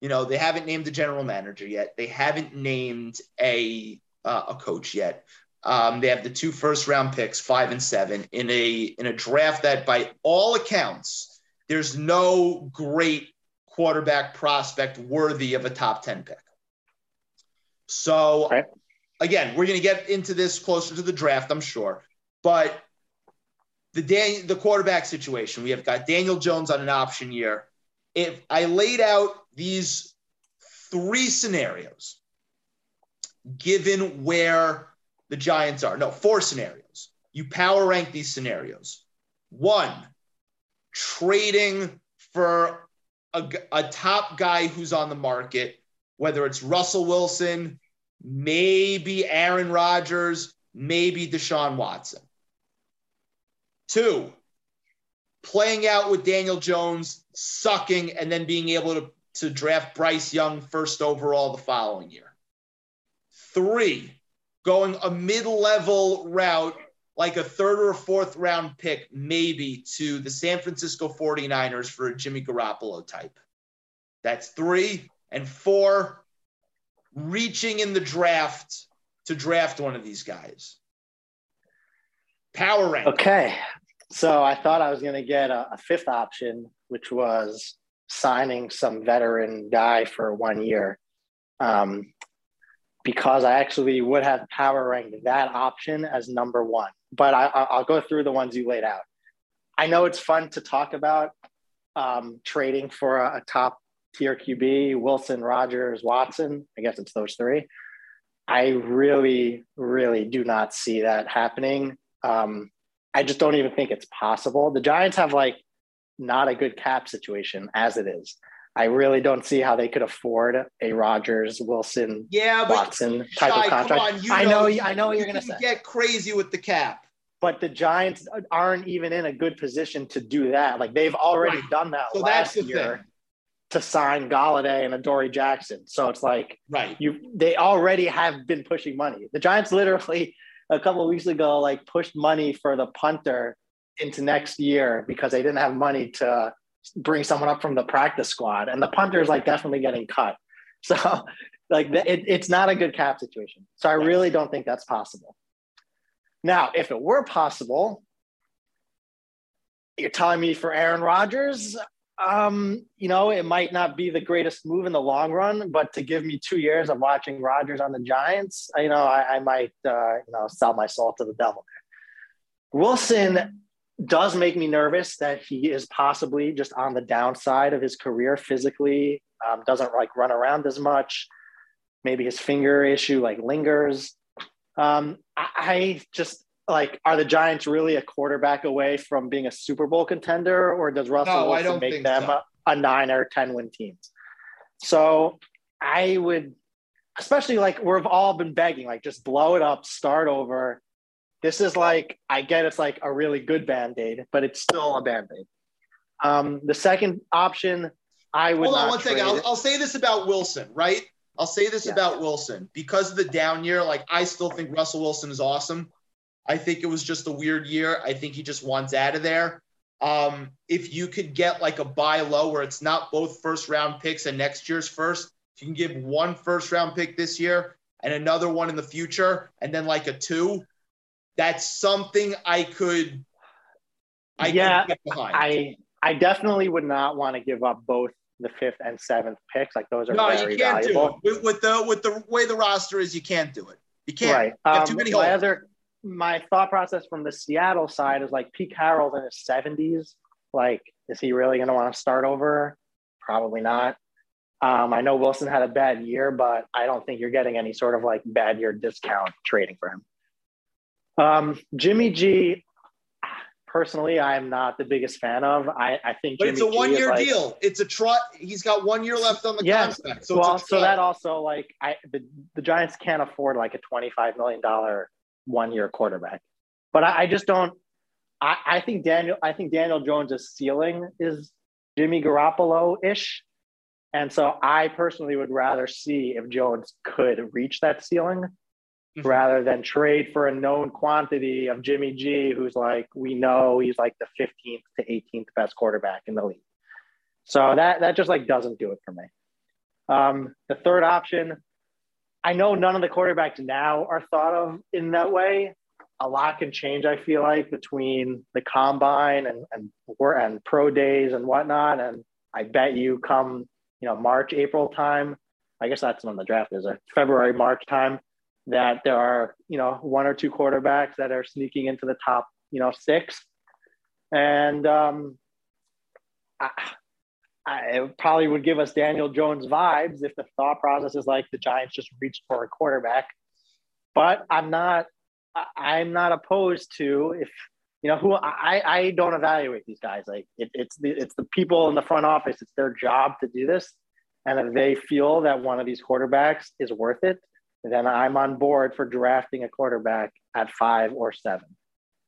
you know they haven't named the general manager yet. They haven't named a uh, a coach yet. Um, they have the two first round picks, five and seven, in a in a draft that, by all accounts, there's no great quarterback prospect worthy of a top ten pick. So Right. again, we're going to get into this closer to the draft, I'm sure, but the the quarterback situation, we have got Daniel Jones on an option year. If I laid out these three scenarios, given where the Giants are, no, four scenarios. You power rank these scenarios. One, trading for a top guy who's on the market, whether it's Russell Wilson, maybe Aaron Rodgers, maybe Deshaun Watson. Two, playing out with Daniel Jones, sucking, and then being able to, to draft Bryce Young first overall the following year. Three, going a mid level route, like a third or fourth round pick, maybe to the San Francisco 49ers for a Jimmy Garoppolo type. That's three. And four, reaching in the draft to draft one of these guys. Power rank. Okay. So I thought I was going to get a, a fifth option, which was signing some veteran guy for one year. Um, because I actually would have power ranked that option as number one. But I, I- I'll go through the ones you laid out. I know it's fun to talk about um, trading for a, a top tier QB, Wilson, Rodgers, Watson. I guess it's those three. I really, really do not see that happening. Um, I just don't even think it's possible. The Giants have like not a good cap situation as it is. I really don't see how they could afford a Rodgers, Wilson, Yeah, Watson type Shai, of contract. on, I know- know, I know what you're going to say, get crazy with the cap. but the Giants aren't even in a good position to do that. Like they've already Right. done that So last year thing. to sign Golladay and Adoree Jackson. So it's like Right. you they already have been pushing money. The Giants literally a couple of weeks ago like pushed money for the punter into next year because they didn't have money to bring someone up from the practice squad, and the punter is like definitely getting cut. So like it, it's not a good cap situation. So I really don't think that's possible. Now, if it were possible, you're telling me for Aaron Rodgers, um, you know, it might not be the greatest move in the long run, but to give me two years of watching Rodgers on the Giants, you know, I, I might, uh, you know, sell my soul to the devil. Wilson does make me nervous that he is possibly just on the downside of his career physically, um, doesn't like run around as much. Maybe his finger issue like lingers. Um, I, I just like, are the Giants really a quarterback away from being a Super Bowl contender, or does Russell No, Wilson make them so. a, nine or 10 win team? So I would, especially like we've all been begging, like just blow it up, start over. This is like I get it's like a really good band aid, but it's still a band aid. Um, the second option, I would. Hold on one second. I'll. I'll say this about Wilson, right? I'll say this Yeah. about Wilson because of the down year. Like I still think Russell Wilson is awesome. I think it was just a weird year. I think he just wants out of there. Um, if you could get like a buy low where it's not both first round picks and next year's first, if you can give one first round pick this year and another one in the future, and then like a two, that's something I could. I Yeah, could get behind. I I definitely would not want to give up both the fifth and seventh picks. Like those are no, you can't valuable. do it with, with the with the way the roster is. You can't do it. You can't. Right. You have Um, too many my holes. other my thought process from the Seattle side is like Pete Carroll's in his seventies. Like, is he really going to want to start over? Probably not. Um, I know Wilson had a bad year, but I don't think you're getting any sort of like bad year discount trading for him. Um, Jimmy G, personally, I'm not the biggest fan of. I, I think, But Jimmy it's a one year like- deal. It's a try. He's got one year left on the Yes. contract. So well, so that also like I the, the Giants can't afford like a twenty five million dollar one year quarterback. But I, I just don't. I, I think Daniel. I think Daniel Jones's ceiling is Jimmy Garoppolo ish, and so I personally would rather see if Jones could reach that ceiling. Mhm. Rather than trade for a known quantity of Jimmy G, who's like we know he's like the 15th to 18th best quarterback in the league. So that that just like doesn't do it for me. Um, the third option, I know none of the quarterbacks now are thought of in that way. A lot can change, I feel like, between the combine and and and pro days and whatnot. And I bet you come, you know, March, April time, I guess that's when the draft is, uh, February, March time, that there are, you know, one or two quarterbacks that are sneaking into the top, you know, six. And um, I, I, it probably would give us Daniel Jones vibes if the thought process is like the Giants just reached for a quarterback. But I'm not. I'm not opposed to if you know who I. I don't evaluate these guys. Like it, it's the it's the people in the front office. It's their job to do this, and if they feel that one of these quarterbacks is worth it, then I'm on board for drafting a quarterback at five or seven.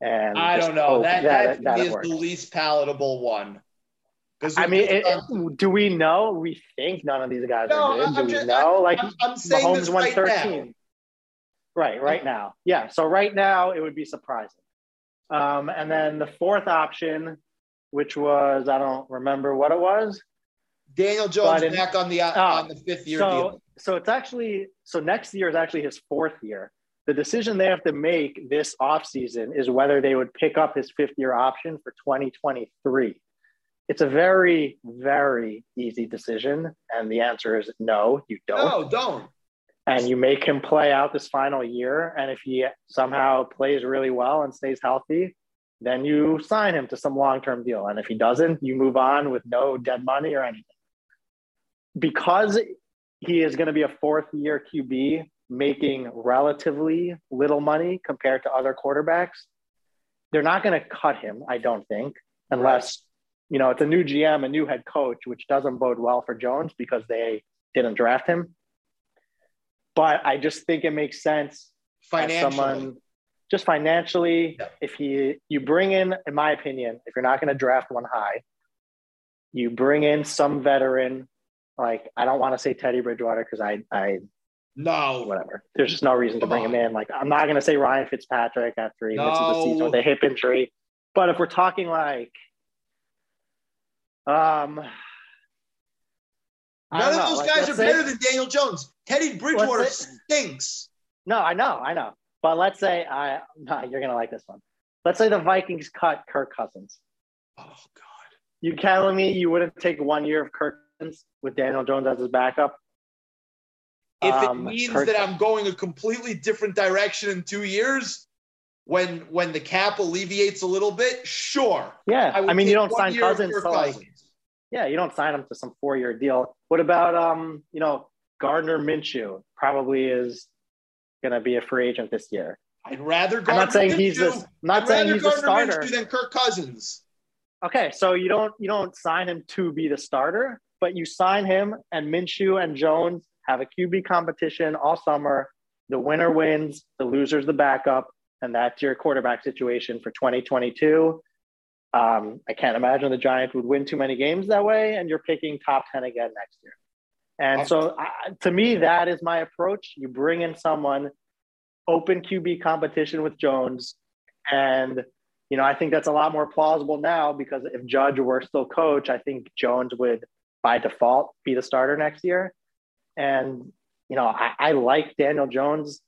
And I don't know. That that, that, that to me it is the least palatable one. I mean, it- it, do we know? We think none of these guys No, are good. I'm Do we just- know? Like I'm, I'm saying Mahomes won right 13. now. Right, right now. Yeah. So right now it would be surprising. Um, and then the fourth option, which was I don't remember what it was. Daniel Jones in- back on the Oh, on the fifth year so deal. so it's actually so next year is actually his fourth year. The decision they have to make this offseason is whether they would pick up his fifth year option for 2023. It's a very, very easy decision. And the answer is no, you don't. No, don't. and you make him play out this final year. And if he somehow plays really well and stays healthy, then you sign him to some long term deal. And if he doesn't, you move on with no dead money or anything. Because he is going to be a fourth year QB making relatively little money compared to other quarterbacks, they're not going to cut him, I don't think, unless. You know, it's a new GM, a new head coach, which doesn't bode well for Jones because they didn't draft him but I just think it makes sense Financially. someone just financially. Yeah. If he you bring in, in my opinion, if you're not going to draft one high, you bring in some veteran. Like I don't want to say Teddy Bridgewater because I I no. whatever. There's just no reason to Come bring him in. Like I'm not going to say Ryan Fitzpatrick after he misses the season with a hip injury. But if we're talking like, um, None of know, those like, guys are say- better than Daniel Jones. Teddy Bridgewater stinks. No, I know, I know. But let's say I no, you're gonna like this one. Let's say the Vikings cut Kirk Cousins. Oh God. You telling me you wouldn't take one year of Kirk Cousins with Daniel Jones as his backup? If Um, it means Kirk- that I'm going a completely different direction in two years, when when the cap alleviates a little bit, sure. Yeah, I, would mean you don't sign Cousins to like yeah, you don't sign him to some four year deal. What about um, you know, Gardner Minshew probably is gonna be a free agent this year. I'd rather I'm not saying he's Minshew-. I'm not I'd saying he's a starter. Minshew than Kirk Cousins. Okay, so you don't you don't sign him to be the starter, but you sign him and Minshew and Jones have a QB competition all summer. The winner wins, the loser's the backup, and that's your quarterback situation for 2022. Um, I can't imagine the Giants would win too many games that way, and you're picking top 10 again next year. And so, I, to me, that is my approach. You bring in someone, open QB competition with Jones, and you know I think that's a lot more plausible now because if Judge were still coach, I think Jones would by default be the starter next year. And you know, I, I like Daniel Jones.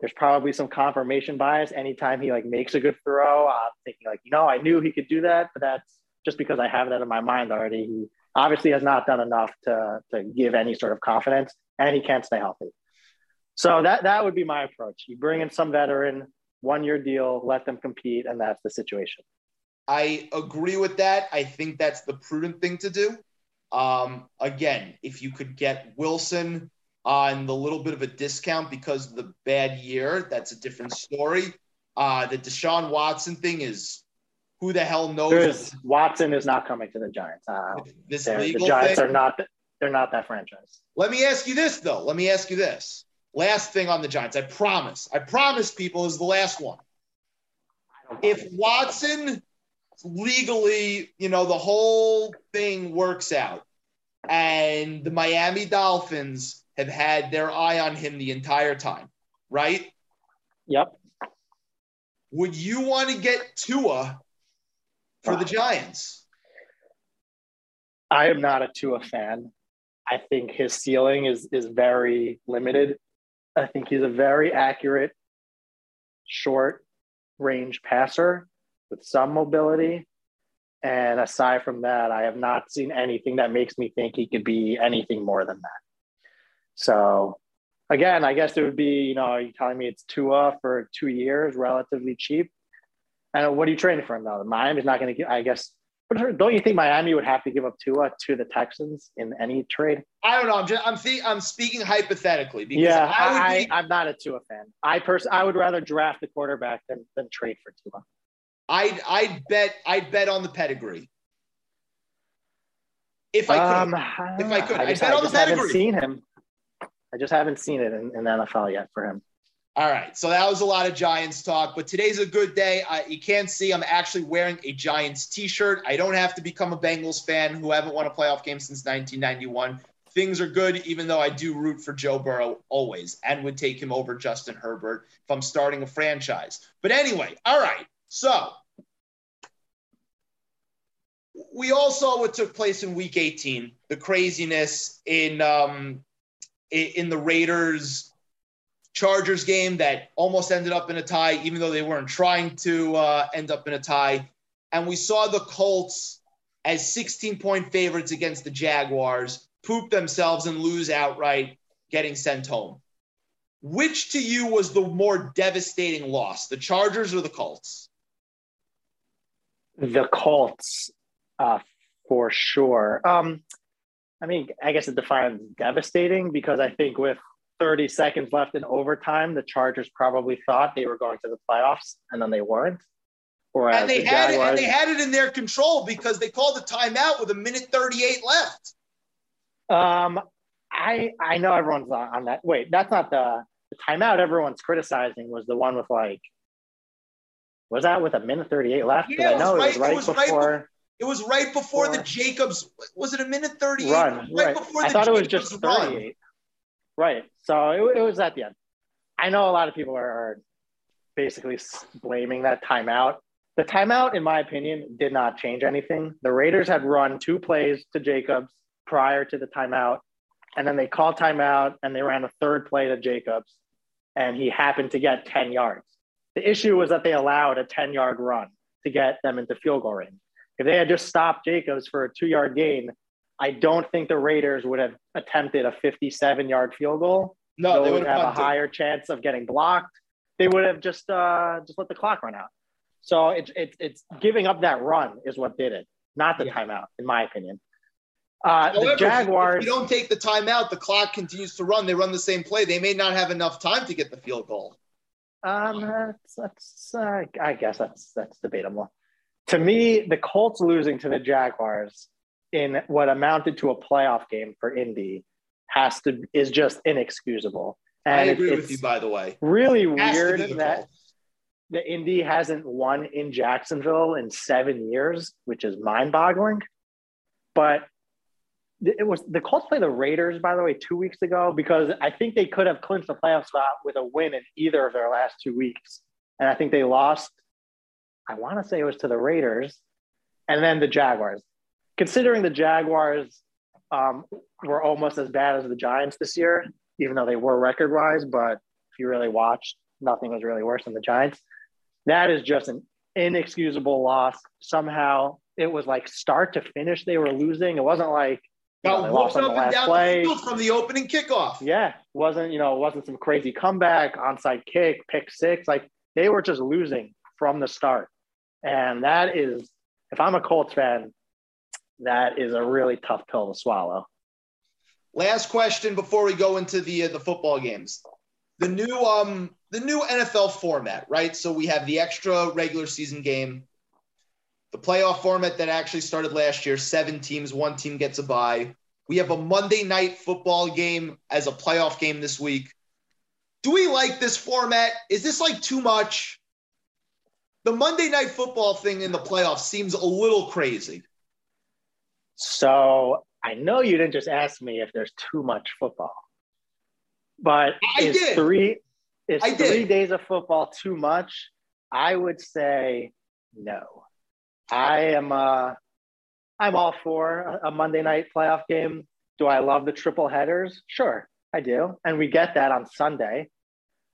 There's probably some confirmation bias anytime he like makes a good throw. I'm thinking like, you know, I knew he could do that, but that's just because I have that in my mind already. He obviously has not done enough to to give any sort of confidence, and he can't stay healthy. So that that would be my approach. You bring in some veteran, one year deal, let them compete, and that's the situation. I agree with that. I think that's the prudent thing to do. Um, again, if you could get Wilson on the little bit of a discount because of the bad year, that's a different story. Uh, the Deshaun Watson thing is who the hell knows? Watson is not coming to the Giants. Uh, this the Giants thing? are not. They're not that franchise. Let me ask you this though. Let me ask you this. Last thing on the Giants. I promise. I promise people is the last one. If Watson legally, you know, the whole thing works out and the Miami Dolphins have had their eye on him the entire time, right? Yep. Would you want to get Tua for the Giants? I am not a Tua fan. I think his ceiling is is very limited. I think he's a very accurate, short range passer with some mobility. And aside from that, I have not seen anything that makes me think he could be anything more than that. So again, I guess it would be, you know, are you telling me it's Tua for two years, relatively cheap? And what are you trading for him though? Miami's not going to I guess, don't you think Miami would have to give up Tua to the Texans in any trade? I don't know. I'm just, I'm, th- I'm speaking hypothetically because yeah, I, I am not a Tua fan. I pers- I would rather draft the quarterback than, than trade for Tua. I'd I'd bet I'd bet on the pedigree. If I could, um, if I could, I just, I'd bet I on the pedigree. Haven't seen him. I just haven't seen it in, in the NFL yet for him. All right, so that was a lot of Giants talk, but today's a good day. Uh, you can't see I'm actually wearing a Giants T-shirt. I don't have to become a Bengals fan who haven't won a playoff game since 1991. Things are good, even though I do root for Joe Burrow always, and would take him over Justin Herbert if I'm starting a franchise. But anyway, all right. So we all saw what took place in Week 18, the craziness in um, in the Raiders Chargers game that almost ended up in a tie, even though they weren't trying to uh, end up in a tie. And we saw the Colts as 16 point favorites against the Jaguars poop themselves and lose outright, getting sent home. Which to you was the more devastating loss, the Chargers or the Colts? The Colts, uh, for sure. Um, I mean, I guess it defines devastating because I think with 30 seconds left in overtime, the Chargers probably thought they were going to the playoffs and then they weren't. Whereas and they the had Jaguars, it, and they had it in their control because they called the timeout with a minute 38 left. Um, I I know everyone's on that. Wait, that's not the, the timeout everyone's criticizing was the one with like was that with a minute 38 left? Yeah, I know it was right, it was right before right it was right before the Jacobs. Was it a minute 38? Run, right, right. before I the thought Jacobs it was just 38. Run. Right. So it, it, was at the end. I know a lot of people are, are basically blaming that timeout. The timeout, in my opinion, did not change anything. The Raiders had run two plays to Jacobs prior to the timeout, and then they called timeout and they ran a third play to Jacobs, and he happened to get 10 yards. The issue was that they allowed a 10 yard run to get them into field goal range. If they had just stopped Jacobs for a two yard gain, I don't think the Raiders would have attempted a 57 yard field goal. No, they would have a higher chance of getting blocked. They would have just uh, just let the clock run out. So it's it's it's giving up that run is what did it, not the yeah. timeout, in my opinion. Uh, However, the Jaguars. If you don't take the timeout, the clock continues to run. They run the same play. They may not have enough time to get the field goal. Um, that's, that's uh, I guess that's that's debatable to me, the Colts losing to the Jaguars in what amounted to a playoff game for Indy has to is just inexcusable. And I agree with you, by the way. Really weird that the Indy hasn't won in Jacksonville in seven years, which is mind-boggling. But it was the Colts play the Raiders, by the way, two weeks ago because I think they could have clinched the playoff spot with a win in either of their last two weeks, and I think they lost. I want to say it was to the Raiders, and then the Jaguars. Considering the Jaguars um, were almost as bad as the Giants this year, even though they were record-wise, but if you really watched, nothing was really worse than the Giants. That is just an inexcusable loss. Somehow it was like start to finish, they were losing. It wasn't like Got whooped lost up and down play. the field from the opening kickoff. Yeah, wasn't you know, wasn't some crazy comeback, onside kick, pick six. Like they were just losing from the start, and that is, if I'm a Colts fan, that is a really tough pill to swallow. Last question before we go into the uh, the football games. The new um the new NFL format, right? So we have the extra regular season game, the playoff format that actually started last year, seven teams, one team gets a bye. We have a Monday night football game as a playoff game this week. Do we like this format? Is this like too much? The Monday night football thing in the playoffs seems a little crazy. So I know you didn't just ask me if there's too much football, but I is did. three is I did. three days of football too much? I would say no. I am uh I'm all for a- Monday night playoff game. Do I love the triple headers? Sure, I do. And we get that on Sunday.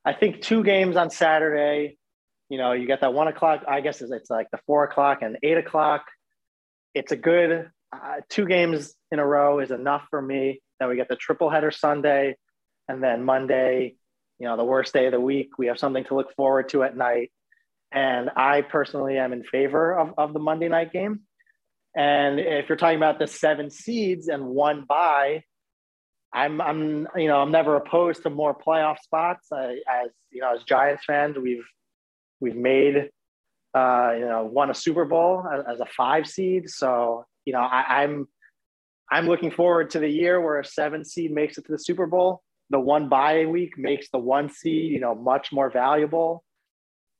I think two games on Saturday, you know, you get that one o'clock, I guess it's it's like the four o'clock and eight o'clock. It's a good uh, two games in a row is enough for me. Then we get the triple header Sunday, and then Monday, you know, the worst day of the week. We have something to look forward to at night. And I personally am in favor of, of the Monday night game. And if you're talking about the seven seeds and one bye, I'm I'm you know I'm never opposed to more playoff spots. I, as you know, as Giants fans, we've we've made uh, you know won a Super Bowl as, as a five seed. So you know I, I'm I'm looking forward to the year where a seven seed makes it to the Super Bowl. The one bye week makes the one seed you know much more valuable,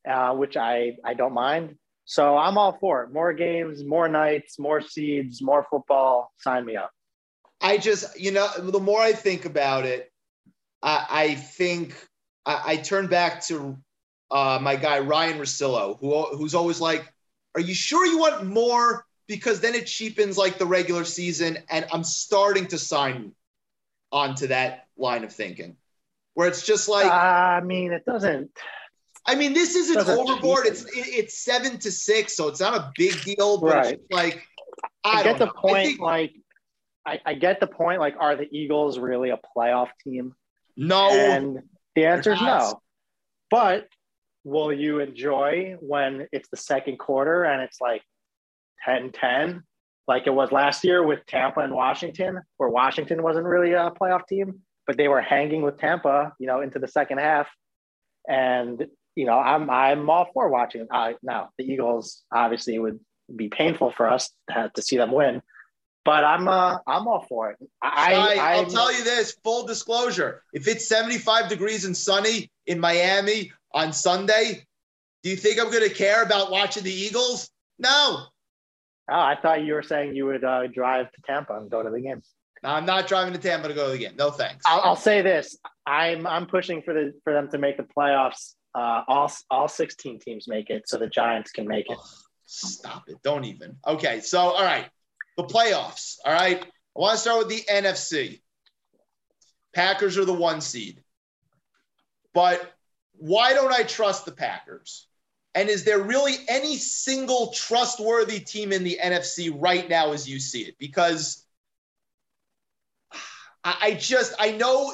uh, which I I don't mind. So I'm all for it. More games, more nights, more seeds, more football. Sign me up. I just, you know, the more I think about it, I, I think I, I turn back to uh, my guy Ryan Rosillo, who who's always like, "Are you sure you want more?" Because then it cheapens like the regular season, and I'm starting to sign onto that line of thinking, where it's just like, I mean, it doesn't. I mean, this isn't Doesn't overboard. It's it's seven to six, so it's not a big deal. But Right. it's like, I, I, get the know. I point. think- like, I, I get the point. Like, are the Eagles really a playoff team? no, And the answer is no. But will you enjoy when it's the second quarter and it's like 10 10, like it was last year with Tampa and Washington, where Washington wasn't really a playoff team, but they were hanging with Tampa, you know, into the second half. And, you know, I'm, I'm all for watching. Uh, now, the Eagles obviously would be painful for us to, have to see them win. But I'm uh, I'm all for it. I, I, I, I'll tell you this full disclosure. If it's 75 degrees and sunny in Miami on Sunday, do you think I'm going to care about watching the Eagles? No. Oh, I thought you were saying you would uh, drive to Tampa and go to the game. No, I'm not driving to Tampa to go to the game. No thanks. I'll, I'll say this: I'm I'm pushing for the for them to make the playoffs. Uh, all all 16 teams make it, so the Giants can make it. Stop it. Don't even. Okay. So, all right. The playoffs. All right. I want to start with the NFC. Packers are the one seed. But why don't I trust the Packers? And is there really any single trustworthy team in the NFC right now as you see it? Because I just, I know,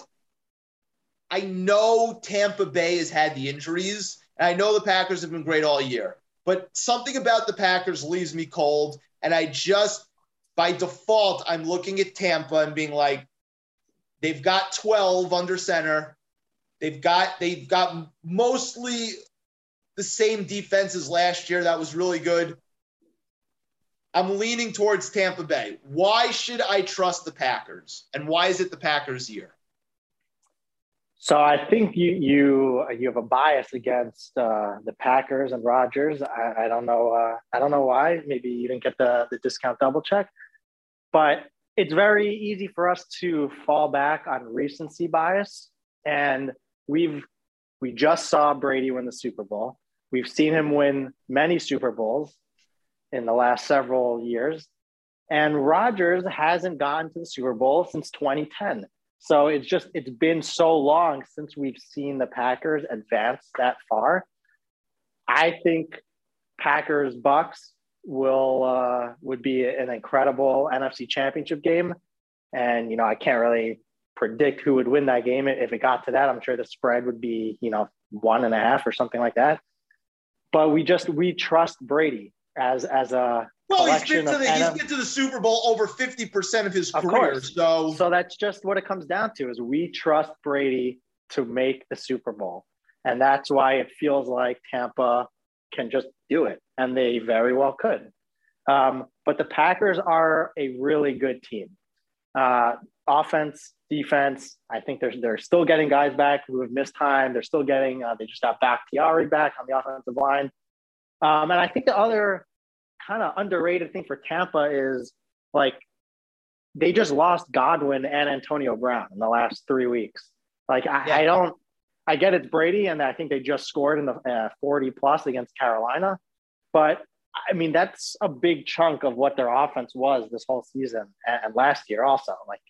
I know Tampa Bay has had the injuries, and I know the Packers have been great all year but something about the Packers leaves me cold. And I just, by default, I'm looking at Tampa and being like, they've got 12 under center. They've got, they've got mostly the same defense as last year. That was really good. I'm leaning towards Tampa Bay. Why should I trust the Packers? And why is it the Packers' year? So I think you you you have a bias against uh, the Packers and Rodgers. I, I don't know. Uh, I don't know why. Maybe you didn't get the the discount double check, but it's very easy for us to fall back on recency bias. And we've we just saw Brady win the Super Bowl. We've seen him win many Super Bowls in the last several years. And Rodgers hasn't gotten to the Super Bowl since 2010. So it's just it's been so long since we've seen the Packers advance that far. I think Packers Bucks will uh, would be an incredible NFC Championship game, and you know I can't really predict who would win that game. If it got to that, I'm sure the spread would be you know one and a half or something like that. But we just we trust Brady as as a well, he's been, to the, he's been to the Super Bowl over 50% of his of career. Course. So so that's just what it comes down to is we trust Brady to make the Super Bowl. And that's why it feels like Tampa can just do it. And they very well could. Um, but the Packers are a really good team. Uh, offense, defense. I think they're, they're still getting guys back who have missed time. They're still getting, uh, they just got Bakhtiari back on the offensive line. Um, and I think the other kind of underrated thing for Tampa is like they just lost Godwin and Antonio Brown in the last three weeks. Like I, yeah. I don't, I get it's Brady, and I think they just scored in the uh, 40 plus against Carolina, but I mean that's a big chunk of what their offense was this whole season and, and last year also. Like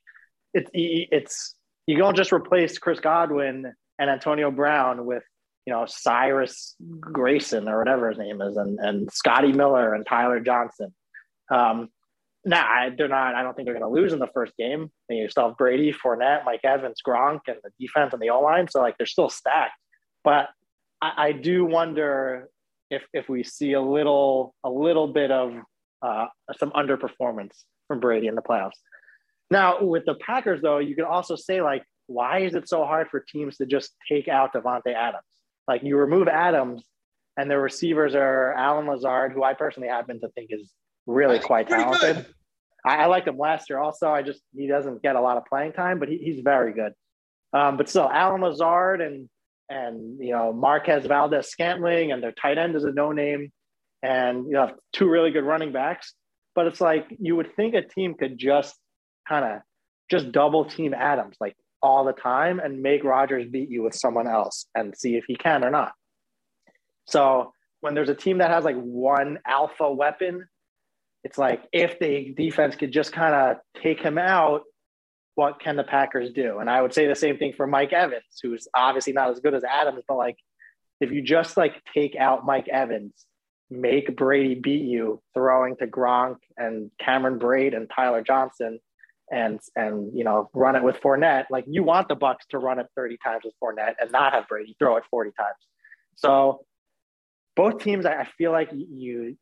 it's it's you don't just replace Chris Godwin and Antonio Brown with you know, Cyrus Grayson or whatever his name is, and, and Scotty Miller and Tyler Johnson. Um, nah, they're not. I don't think they're going to lose in the first game. And you still have Brady, Fournette, Mike Evans, Gronk, and the defense and the O line. So like they're still stacked. But I, I, do wonder if if we see a little a little bit of uh, some underperformance from Brady in the playoffs. Now with the Packers, though, you could also say like, why is it so hard for teams to just take out Davante Adams? Like you remove Adams, and the receivers are Allen Lazard, who I personally happen to think is really quite talented. I, I liked him last year also. I just he doesn't get a lot of playing time, but he, he's very good. Um, but still, Allen Lazard and and you know Marquez Valdes-Scantling and their tight end is a no name, and you have two really good running backs. But it's like you would think a team could just kind of just double team Adams. Like all the time and make Rodgers beat you with someone else and see if he can or not. So when there's a team that has like one alpha weapon, it's like if the defense could just kind of take him out, what can the Packers do? And I would say the same thing for Mike Evans, who's obviously not as good as Adams, but like if you just like take out Mike Evans, make Brady beat you throwing to Gronk and Cameron Brate and Tyler Johnson, and and you know run it with Fournette. Like you want the Bucks to run it 30 times with Fournette and not have Brady throw it 40 times. So both teams, I feel like you,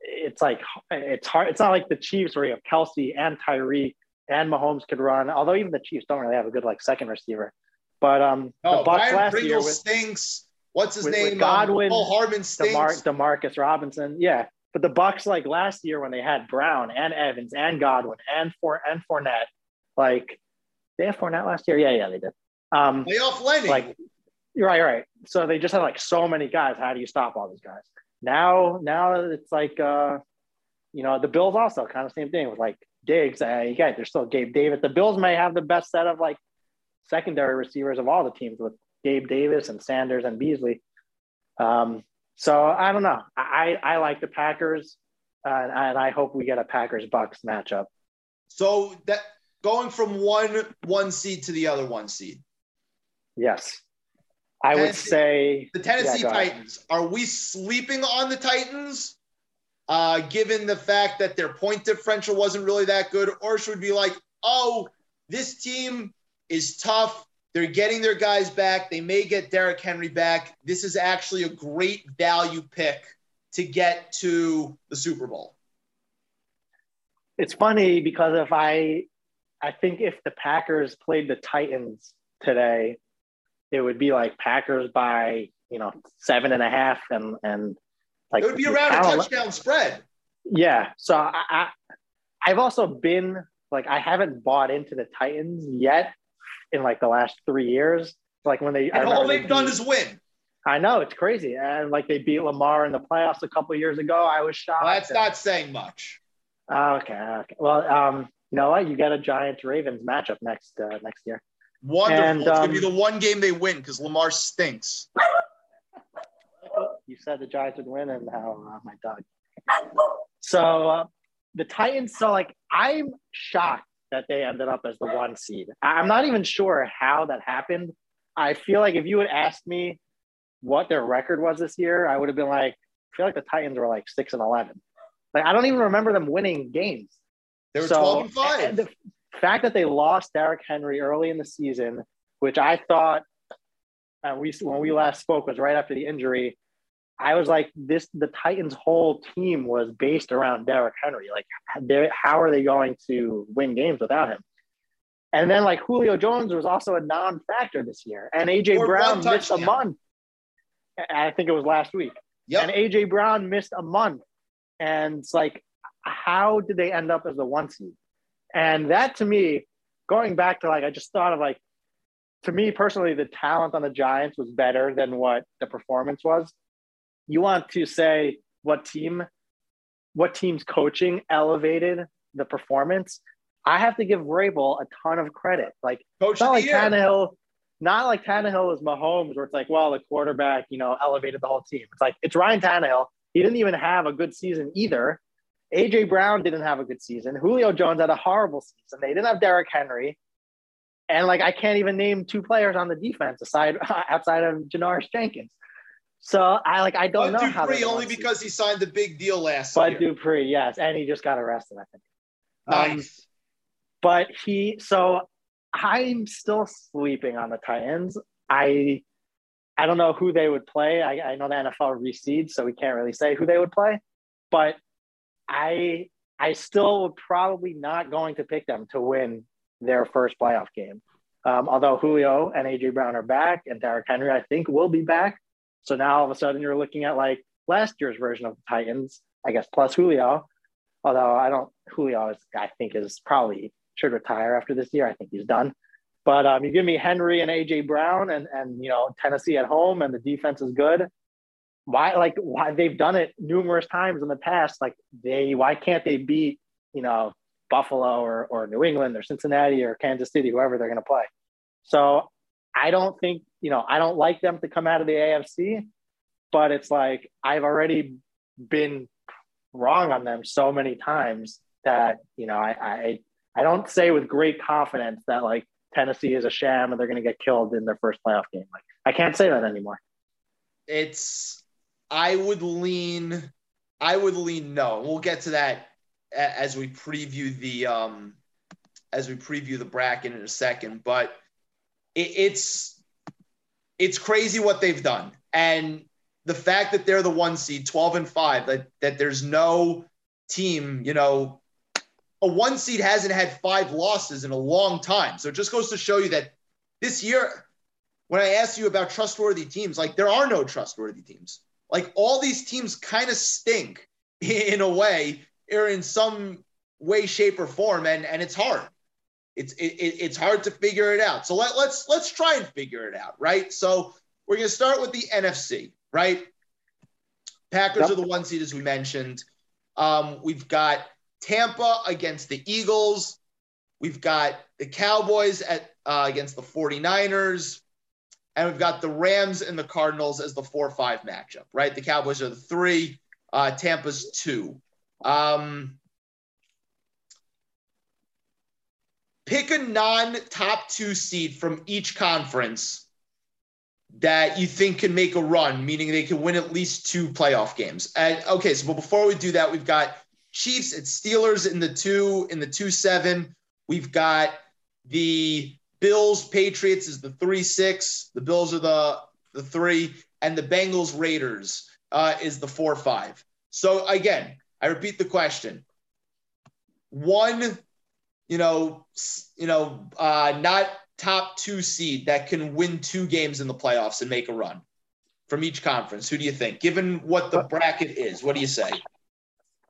it's like it's hard. It's not like the Chiefs where you have Kelce and Tyreek and Mahomes could run. Although even the Chiefs don't really have a good like second receiver. But um, no, the Bucks Byron last Pringle year with, stinks. What's his with, name? With Godwin, um, Paul Hardman stinks. DeMar- Demarcus Robinson. Yeah, but the Bucks, like last year when they had Brown and Evans and Godwin and for and Fournette, like they have Fournette last year. Yeah, yeah, they did. Um, off Lenny. Like you're right, you're right. So they just had like so many guys. How do you stop all these guys? Now, now it's like uh, you know, the Bills also kind of same thing with like Diggs. Uh, you guys, they're still Gabe Davis. The Bills may have the best set of like secondary receivers of all the teams with Gabe Davis and Sanders and Beasley. Um, so I don't know. I, I like the Packers, uh, and I hope we get a Packers Bucks matchup. So that going from one one seed to the other one seed. Yes, I Tennessee, would say the Tennessee yeah, Titans. Are we sleeping on the Titans, uh, given the fact that their point differential wasn't really that good, or should we be like, oh, this team is tough. They're getting their guys back. They may get Derrick Henry back. This is actually a great value pick to get to the Super Bowl. It's funny because if I, I think if the Packers played the Titans today, it would be like Packers by you know seven and a half and and like it would be around a touchdown spread. Yeah. So I, I I've also been like I haven't bought into the Titans yet in like the last three years. Like when they and all they've they done is win. I know it's crazy, and like they beat Lamar in the playoffs a couple years ago. I was shocked. Well, that's and, not saying much. Okay, okay. Well, um, you know what? You get a Giants Ravens matchup next uh, next year. Wonderful. And, it's gonna be um, the one game they win because Lamar stinks. you said the Giants would win, and how uh, my dog. So uh, the Titans. So like, I'm shocked that they ended up as the one seed. I'm not even sure how that happened. I feel like if you had asked me what their record was this year, I would have been like, I feel like the Titans were like six and eleven. Like I don't even remember them winning games. They were so, 12 and 5. And the fact that they lost Derrick Henry early in the season, which I thought uh, we when we last spoke was right after the injury. I was like, this the Titans' whole team was based around Derrick Henry. Like, how are they going to win games without him? And then like Julio Jones was also a non-factor this year, and AJ Brown missed a month. I think it was last week. Yep. And AJ Brown missed a month, and it's like, how did they end up as the one seed? And that to me, going back to like, I just thought of like, to me personally, the talent on the Giants was better than what the performance was. You want to say what team, what team's coaching elevated the performance. I have to give Vrabel a ton of credit. Like, Coach not like year. Tannehill, not like Tannehill is Mahomes, where it's like, well, the quarterback, you know, elevated the whole team. It's like it's Ryan Tannehill. He didn't even have a good season either. AJ Brown didn't have a good season. Julio Jones had a horrible season. They didn't have Derrick Henry. And like I can't even name two players on the defense aside outside of Janoris Jenkins. So I like I don't but know Dupree how only because he signed the big deal last but year. But Dupree, yes, and he just got arrested, I think. Um, nice. Um, but he so I'm still sleeping on the Titans. I I don't know who they would play. I, I know the NFL reseeds, so we can't really say who they would play. But I I still would probably not going to pick them to win their first playoff game. Um, although Julio and AJ Brown are back, and Derrick Henry, I think, will be back. So now all of a sudden you're looking at like last year's version of the Titans, I guess, plus Julio. Although I don't, Julio is, I think, is probably should retire after this year. I think he's done. But um, you give me Henry and AJ Brown, and and you know Tennessee at home, and the defense is good why like why they've done it numerous times in the past like they why can't they beat you know buffalo or, or new england or cincinnati or kansas city whoever they're going to play so i don't think you know i don't like them to come out of the afc but it's like i've already been wrong on them so many times that you know i i, I don't say with great confidence that like tennessee is a sham and they're going to get killed in their first playoff game like i can't say that anymore it's I would lean, I would lean no. We'll get to that as we preview the um, as we preview the bracket in a second. But it, it's it's crazy what they've done, and the fact that they're the one seed, twelve and five, that that there's no team, you know, a one seed hasn't had five losses in a long time. So it just goes to show you that this year, when I asked you about trustworthy teams, like there are no trustworthy teams. Like all these teams kind of stink in a way or in some way shape or form. And and it's hard it's it, it's hard to figure it out so let, let's let's try and figure it out right so we're going to start with the nfc right packers yep. are the one seed as we mentioned um, we've got tampa against the eagles we've got the cowboys at uh, against the 49ers and we've got the Rams and the Cardinals as the four five matchup, right? The Cowboys are the three, uh, Tampa's two. Um, pick a non top two seed from each conference that you think can make a run, meaning they can win at least two playoff games. And okay, so before we do that, we've got Chiefs and Steelers in the two in the two seven. We've got the Bills, Patriots is the three six. The Bills are the the three, and the Bengals, Raiders uh, is the four five. So again, I repeat the question: one, you know, you know, uh, not top two seed that can win two games in the playoffs and make a run from each conference. Who do you think? Given what the bracket is, what do you say?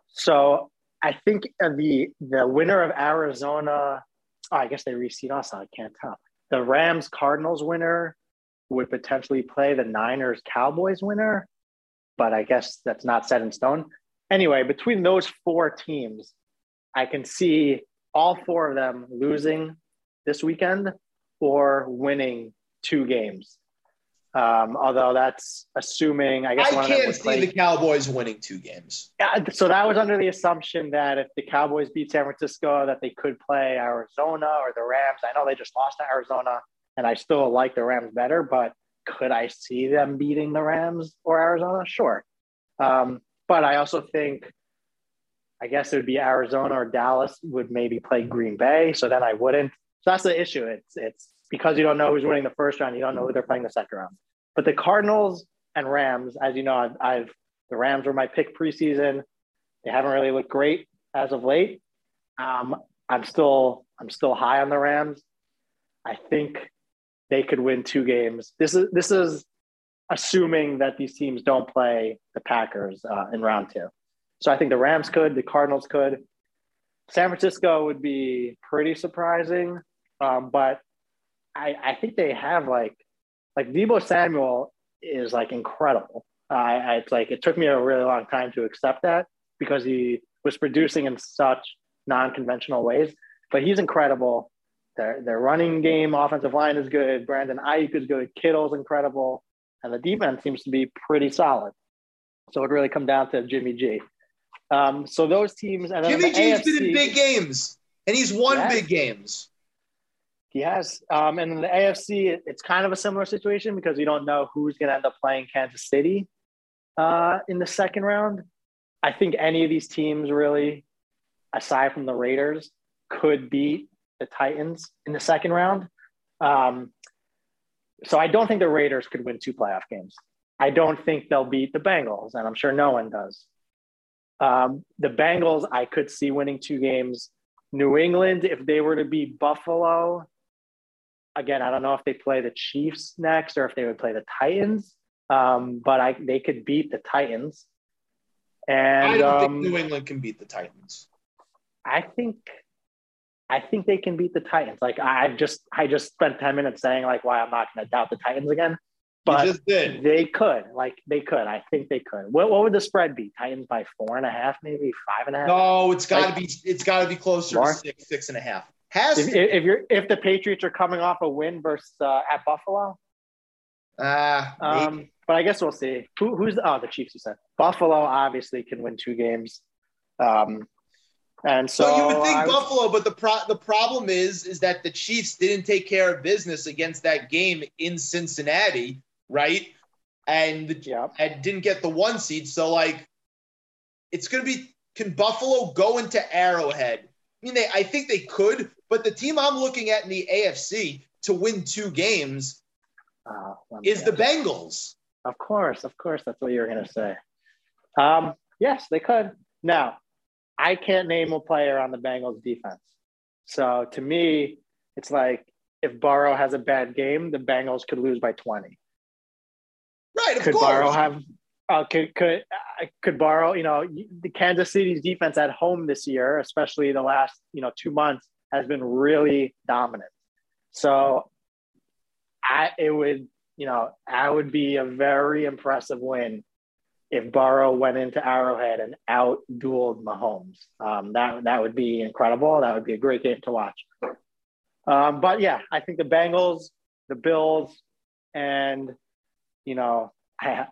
So I think the the winner of Arizona, oh, I guess they reseed us. I can't tell. The Rams Cardinals winner would potentially play the Niners Cowboys winner, but I guess that's not set in stone. Anyway, between those four teams, I can see all four of them losing this weekend or winning two games. Um, although that's assuming, I guess one of the. I can't see play. the Cowboys winning two games. Yeah, so that was under the assumption that if the Cowboys beat San Francisco, that they could play Arizona or the Rams. I know they just lost to Arizona, and I still like the Rams better, but could I see them beating the Rams or Arizona? Sure. Um, but I also think, I guess it would be Arizona or Dallas would maybe play Green Bay. So then I wouldn't. So that's the issue. It's it's because you don't know who's winning the first round, you don't know who they're playing the second round. But the Cardinals and Rams, as you know, I've, I've the Rams were my pick preseason. They haven't really looked great as of late. Um, I'm still I'm still high on the Rams. I think they could win two games. This is this is assuming that these teams don't play the Packers uh, in round two. So I think the Rams could, the Cardinals could. San Francisco would be pretty surprising, um, but I, I think they have like like Deebo Samuel is like incredible. Uh, I, it's like it took me a really long time to accept that because he was producing in such non-conventional ways, but he's incredible. Their their running game, offensive line is good. Brandon Aiyuk is good. Kittle's incredible, and the defense seems to be pretty solid. So it really come down to Jimmy G. Um, so those teams, and Jimmy G's AFC, been in big games, and he's won yes. big games. He has. Um, and in the AFC, it's kind of a similar situation because you don't know who's going to end up playing Kansas City uh, in the second round. I think any of these teams, really, aside from the Raiders, could beat the Titans in the second round. Um, so I don't think the Raiders could win two playoff games. I don't think they'll beat the Bengals, and I'm sure no one does. Um, the Bengals, I could see winning two games. New England, if they were to beat Buffalo, again, I don't know if they play the Chiefs next or if they would play the Titans, um, but I they could beat the Titans. And I don't um, think New England can beat the Titans. I think I think they can beat the Titans. Like I just I just spent 10 minutes saying like why I'm not gonna doubt the Titans again. But they could. Like they could. I think they could. What, what would the spread be? Titans by four and a half, maybe five and a half? No, it's gotta like, be it's gotta be closer more? to six, six and a half. Has if, if, you're if the Patriots are coming off a win versus uh, at Buffalo. Uh, um, but I guess we'll see. Who, who's the, oh the Chiefs? You said Buffalo obviously can win two games. Um, and so well, you would think Buffalo, but the pro- the problem is is that the Chiefs didn't take care of business against that game in Cincinnati, right? And the, and didn't get the one seed. So like, it's gonna be can Buffalo go into Arrowhead? I mean, they I think they could, but the team I'm looking at in the AFC to win two games uh, is the Bengals. Of course, of course, that's what you're to say. Um, yes, they could. Now, I can't name a player on the Bengals defense. So to me, it's like if Burrow has a bad game, the Bengals could lose by 20. Right, could course. Burrow have uh, could could uh, could Burrow, you know, the Kansas City's defense at home this year, especially the last, you know, 2 months has been really dominant. So I it would, you know, I would be a very impressive win if Burrow went into Arrowhead and out dueled Mahomes. Um, that that would be incredible. That would be a great game to watch. Um, but yeah, I think the Bengals, the Bills, and you know, I,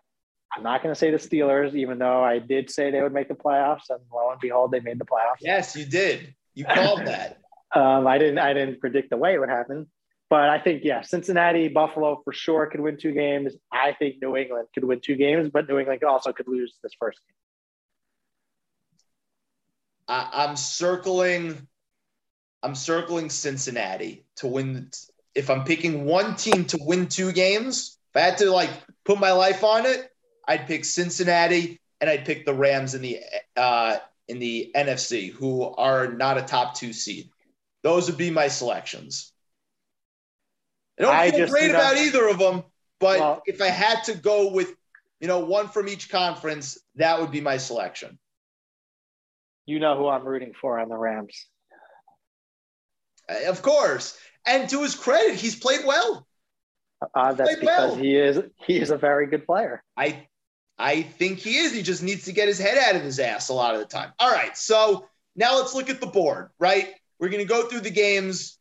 I'm not going to say the Steelers, even though I did say they would make the playoffs, and lo and behold, they made the playoffs. Yes, you did. You called that. Um, I didn't. I didn't predict the way it would happen, but I think yeah, Cincinnati, Buffalo for sure could win two games. I think New England could win two games, but New England also could lose this first game. I, I'm circling. I'm circling Cincinnati to win. If I'm picking one team to win two games, if I had to like put my life on it, I'd pick Cincinnati and I'd pick the Rams in the uh, in the NFC, who are not a top two seed. Those would be my selections. I don't I feel great about either of them, but well, if I had to go with, you know, one from each conference, that would be my selection. You know who I'm rooting for on the Rams. Uh, Of course. And to his credit, he's played well. Uh, that's because he is he is a very good player. I I think he is. He just needs to get his head out of his ass a lot of the time. All right. So now let's look at the board, right? We're gonna go through the games,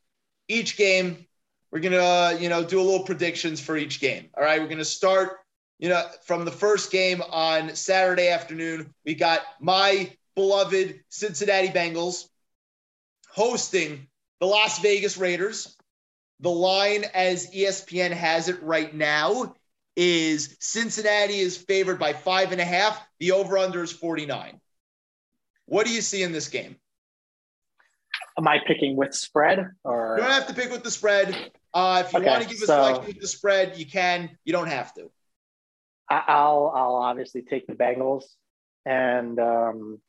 each game. We're gonna, uh, you know, do a little predictions for each game. All right. We're gonna start, you know, from the first game on Saturday afternoon. We got my beloved Cincinnati Bengals hosting the Las Vegas Raiders. The line, as ESPN has it right now, is Cincinnati is favored by five and a half. The over under is 49. What do you see in this game? Am I picking with spread or You don't have to pick with the spread. Uh, if you Okay, want to give a so- selection with the spread, you can. You don't have to. I'll I'll obviously take the Bengals, and um,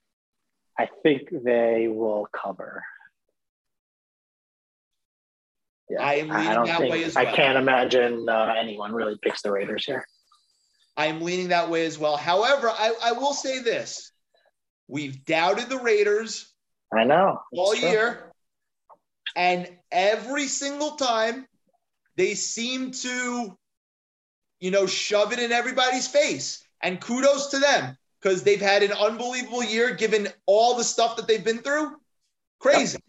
I think they will cover. Yeah, I am leaning don't that think- way as I can't imagine uh, anyone really picks the Raiders here. I am leaning that way as well. However, I, I will say this: we've doubted the Raiders I know all true. year, and every single time they seem to, you know, shove it in everybody's face. And kudos to them because they've had an unbelievable year given all the stuff that they've been through. Crazy.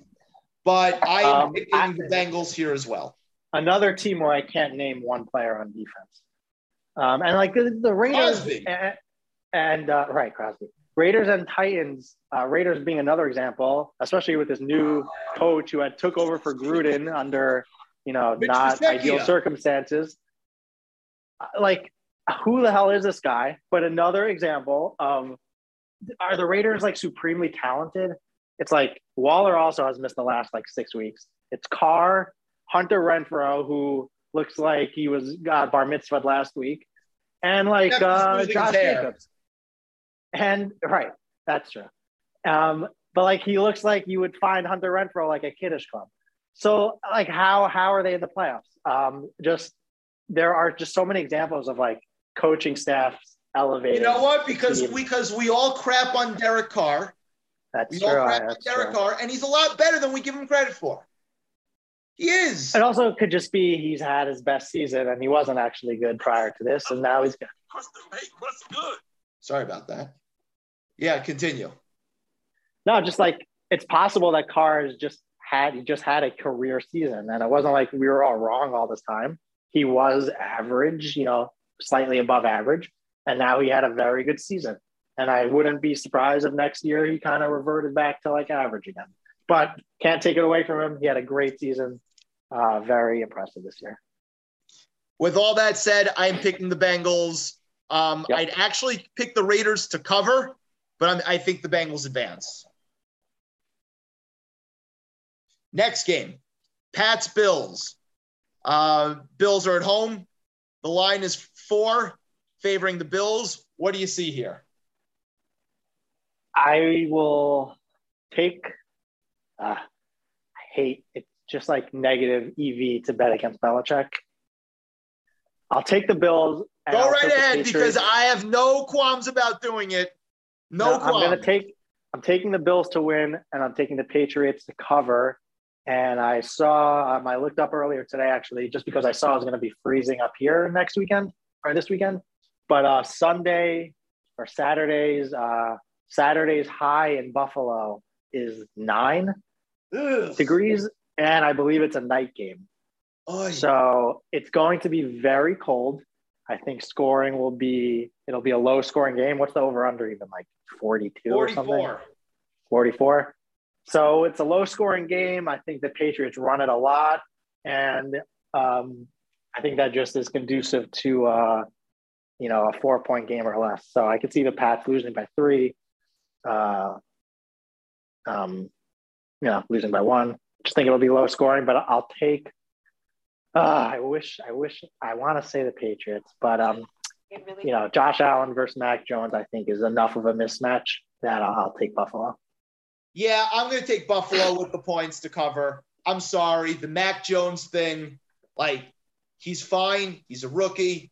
But I am Um, picking I- the Bengals here as well. Another team where I can't name one player on defense, um, and like the, the Raiders Crosby. and, and uh, right Crosby, Raiders and Titans. Uh, Raiders being another example, especially with this new coach who had took over for Gruden under you know Mitch not ideal circumstances. Like, who the hell is this guy? But another example of are the Raiders like supremely talented? It's like Waller also has missed the last like six weeks. It's Carr, Hunter Renfrow, who looks like he was got bar mitzvahed last week, and like uh, Josh. Jacobs. And right, that's true. Um, but like he looks like you would find Hunter Renfrow like a Kiddush club. So like how how are they in the playoffs? Um, just there are just so many examples of like coaching staffs elevated. You know what? Because team. because we all crap on Derek Carr. That's We true. crap on That's Derek true. Carr, and he's a lot better than we give him credit for. He is. It also could just be he's had his best season and he wasn't actually good prior to this, and now he's good. Sorry about that. Yeah, continue. No, just like it's possible that Carr has just had he just had a career season, and it wasn't like we were all wrong all this time. He was average, you know, slightly above average, and now he had a very good season. And I wouldn't be surprised if next year he kind of reverted back to like average again. But can't take it away from him. He had a great season. Uh, very impressive this year. With all that said, I'm picking the Bengals. Um, Yep. I'd actually pick the Raiders to cover, but I'm, I think the Bengals advance. Next game, Pats Bills. Uh, Bills are at home. The line is four, favoring the Bills. What do you see here? I will take. Uh, I hate it's just like negative EV to bet against Belichick. I'll take the Bills. and Go I'll right ahead because I have no qualms about doing it. No, No, I'm qualms. gonna take. I'm taking the Bills to win, and I'm taking the Patriots to cover. And I saw. Um, I looked up earlier today, actually, just because I saw it was going to be freezing up here next weekend or this weekend. But uh, Sunday or Saturdays, uh, Saturday's high in Buffalo is nine Ugh. degrees, and I believe it's a night game. Oy. So it's going to be very cold. I think scoring will be it'll be a low scoring game. What's the over under even like 42 or something? 44. 44. So it's a low scoring game. I think the Patriots run it a lot. And um, I think that just is conducive to, uh, you know, a four point game or less. So I could see the Pats losing by three, uh, um, you know, losing by one. Just think it'll be low scoring, but I'll take. Uh, I wish, I wish, I want to say the Patriots, but um, you know, Josh Allen versus Mac Jones, I think, is enough of a mismatch that I'll, I'll take Buffalo. Yeah, I'm going to take Buffalo with the points to cover. I'm sorry. The Mac Jones thing, like, he's fine. He's a rookie.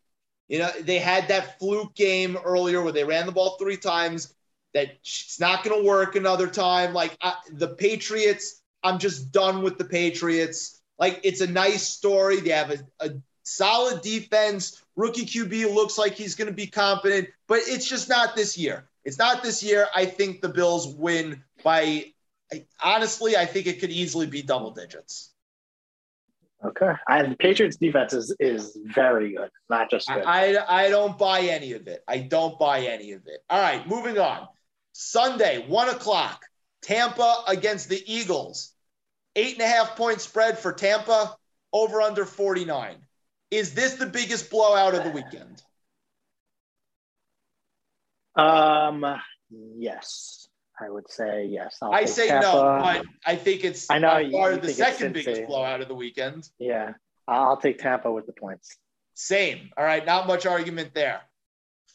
You know, they had that fluke game earlier where they ran the ball three times. That it's not going to work another time. Like I, the Patriots, I'm just done with the Patriots. Like it's a nice story. They have a, a solid defense. Rookie QB looks like he's going to be competent, but it's just not this year. It's not this year. I think the Bills win by, honestly, I think it could easily be double digits. Okay. And the Patriots defense is, is very good, not just good. I, I, I don't buy any of it. I don't buy any of it. All right, moving on. Sunday, one o'clock, Tampa against the Eagles. Eight and a half point spread for Tampa, over under 49. Is this the biggest blowout of the weekend? Um, yes, I would say yes. I'll i say Tampa. no, but I think it's I know by far the second biggest blowout of the weekend. Yeah, I'll take Tampa with the points. Same. All right, not much argument there.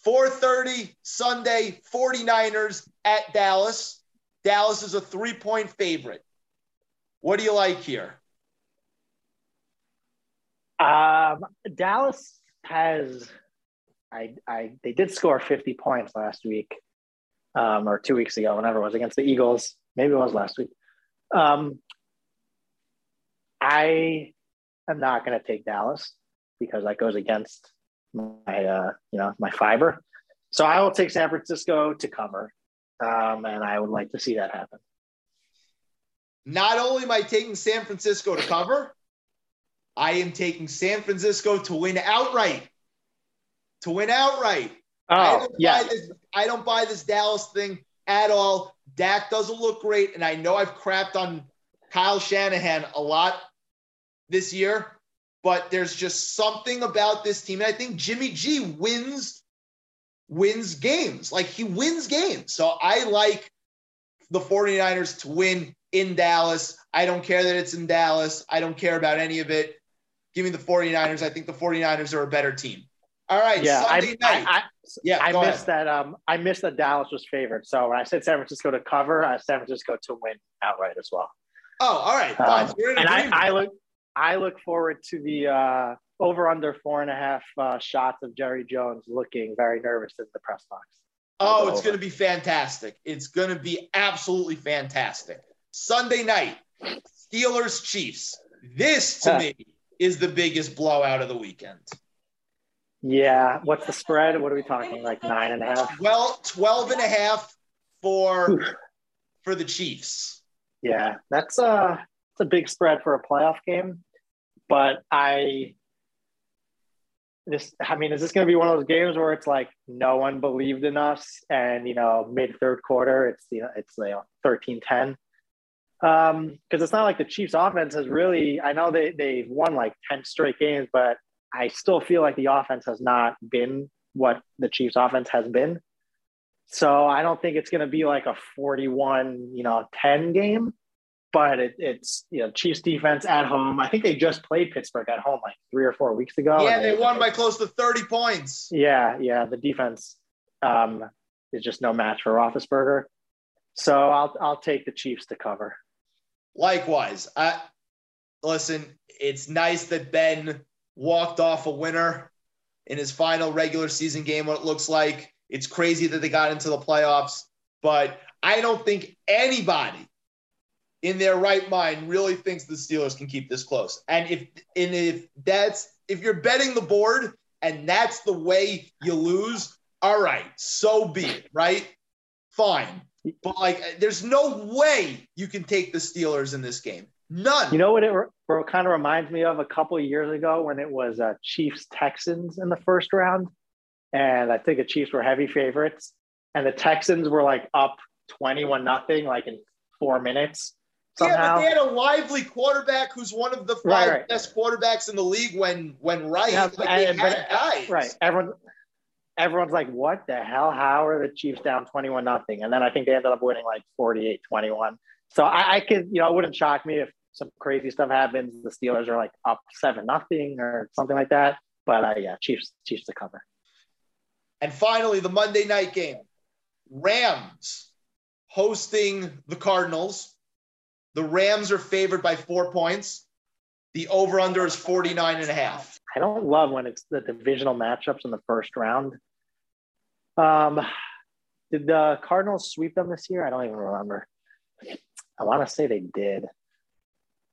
4:30 Sunday, 49ers at Dallas. Dallas is a three-point favorite. What do you like here? Um, Dallas has, I, I, they did score 50 points last week, um, or two weeks ago, whenever it was against the Eagles. Maybe it was last week. Um, I am not going to take Dallas because that goes against my, uh, you know, my fiber. So I will take San Francisco to cover, um, and I would like to see that happen. Not only am I taking San Francisco to cover, I am taking San Francisco to win outright. To win outright. Oh, I don't yeah. Buy this, I don't buy this Dallas thing at all. Dak doesn't look great, and I know I've crapped on Kyle Shanahan a lot this year, but there's just something about this team. And I think Jimmy G wins wins games. Like he wins games. So I like the 49ers to win in Dallas. I don't care that it's in Dallas. I don't care about any of it. Give me the 49ers. I think the 49ers are a better team. All right. Yeah. Sunday I, night. I, I, yeah. I missed ahead. that. Um, I missed that Dallas was favored. So when I said San Francisco to cover, I said San Francisco to win outright as well. Oh, all right. Um, and I, I, look, I look forward to the uh, over under four and a half uh, shots of Jerry Jones looking very nervous in the press box. Oh, it's going to be fantastic. It's going to be absolutely fantastic. Sunday night, Steelers Chiefs. This to me is the biggest blowout of the weekend. Yeah. What's the spread? What are we talking? Like nine and a half? Well, 12 and a half for for the Chiefs. Yeah, that's a it's a big spread for a playoff game. But I this I mean, is this gonna be one of those games where it's like no one believed in us and you know, mid third quarter it's you know it's know 13-10 um, because it's not like the Chiefs offense has really, I know they, they've won like 10 straight games, but I still feel like the offense has not been what the Chiefs offense has been. So I don't think it's going to be like a 41, you know, 10 game, but it, it's, you know, Chiefs defense at home. I think they just played Pittsburgh at home like three or four weeks ago. Yeah, they, they won by close to 30 points. Yeah, yeah. The defense um, is just no match for Roethlisberger. So I'll, I'll take the Chiefs to cover. Likewise, I listen. It's nice that Ben walked off a winner in his final regular season game. What it looks like, it's crazy that they got into the playoffs, but I don't think anybody in their right mind really thinks the Steelers can keep this close. And if and if that's if you're betting the board and that's the way you lose, all right, so be it, right? Fine. But like, there's no way you can take the Steelers in this game. None. You know what it, it kind of reminds me of a couple of years ago when it was uh, Chiefs Texans in the first round, and I think the Chiefs were heavy favorites, and the Texans were like up twenty-one nothing, like in four minutes. Somehow. Yeah, but they had a lively quarterback who's one of the five right, right. best quarterbacks in the league when when right. Yeah, like and, but, right. Everyone everyone's like, what the hell? How are the Chiefs down 21 nothing? And then I think they ended up winning like 48 21. So I, I could, you know, it wouldn't shock me if some crazy stuff happens. The Steelers are like up seven nothing or something like that. But uh, yeah, Chiefs, Chiefs to cover. And finally, the Monday night game Rams hosting the Cardinals. The Rams are favored by four points. The over under is 49 and a half. I don't love when it's the divisional matchups in the first round. Um, did the Cardinals sweep them this year? I don't even remember. I want to say they did.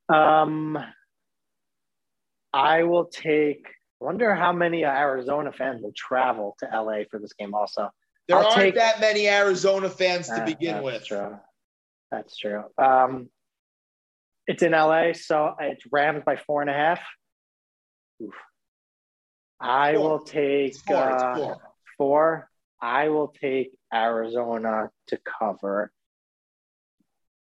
Um, I will take. Wonder how many Arizona fans will travel to LA for this game. Also, There I'll aren't take- that many Arizona fans to Uh, begin that's with. True. That's true. Um, it's in LA, so it's Rams by four and a half. Oof. I Four. will take four, uh, four. four. I will take Arizona to cover.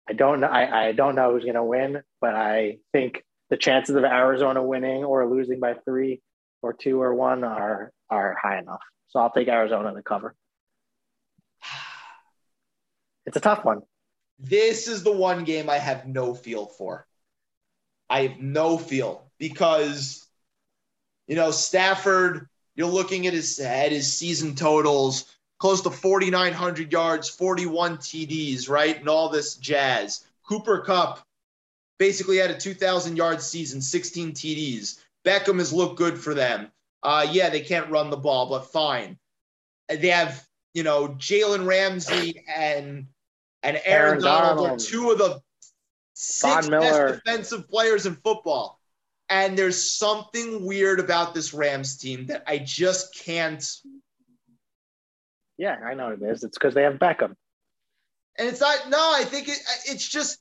I don't know. I, I don't know who's going to win, but I think the chances of Arizona winning or losing by three or two or one are are high enough. So I'll take Arizona to cover. It's a tough one. This is the one game I have no feel for. I have no feel because, you know, Stafford, you're looking at his at his season totals, close to 4,900 yards, 41 TDs, right? And all this jazz. Cooper Kupp basically had a 2,000 yard season, 16 TDs. Beckham has looked good for them. Uh, yeah, they can't run the ball, but fine. They have, you know, Jalen Ramsey and and Aaron, Aaron Donald, are two of the six best defensive players in football. And there's something weird about this Rams team that I just can't. Yeah, I know what it is. It's because they have Beckham. And it's not. No, I think it, it's just.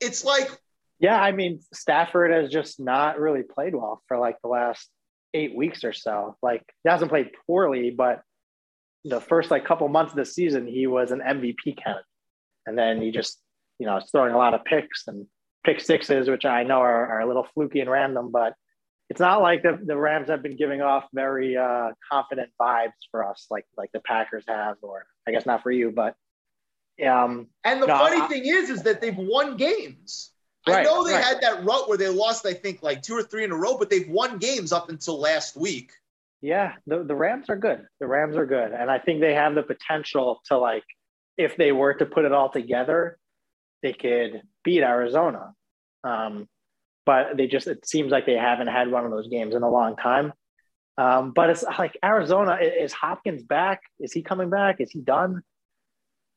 It's like Yeah, I mean Stafford has just not really played well for like the last eight weeks or so. Like he hasn't played poorly, but the first like couple months of the season he was an MVP candidate, and then he just you know is throwing a lot of picks and pick sixes, which I know are, are a little fluky and random, but it's not like the, the Rams have been giving off very uh, confident vibes for us, like like the Packers have, or I guess not for you, but um, And the No, funny I- thing is, is that they've won games. I know they right. had that rut where they lost, I think, like two or three in a row, but they've won games up until last week. Yeah, the, the Rams are good. The Rams are good. And I think they have the potential to like, if they were to put it all together, they could beat Arizona. Um, but they just, it seems like they haven't had one of those games in a long time. Um, but it's like Arizona, is Hopkins back? Is he coming back? Is he done?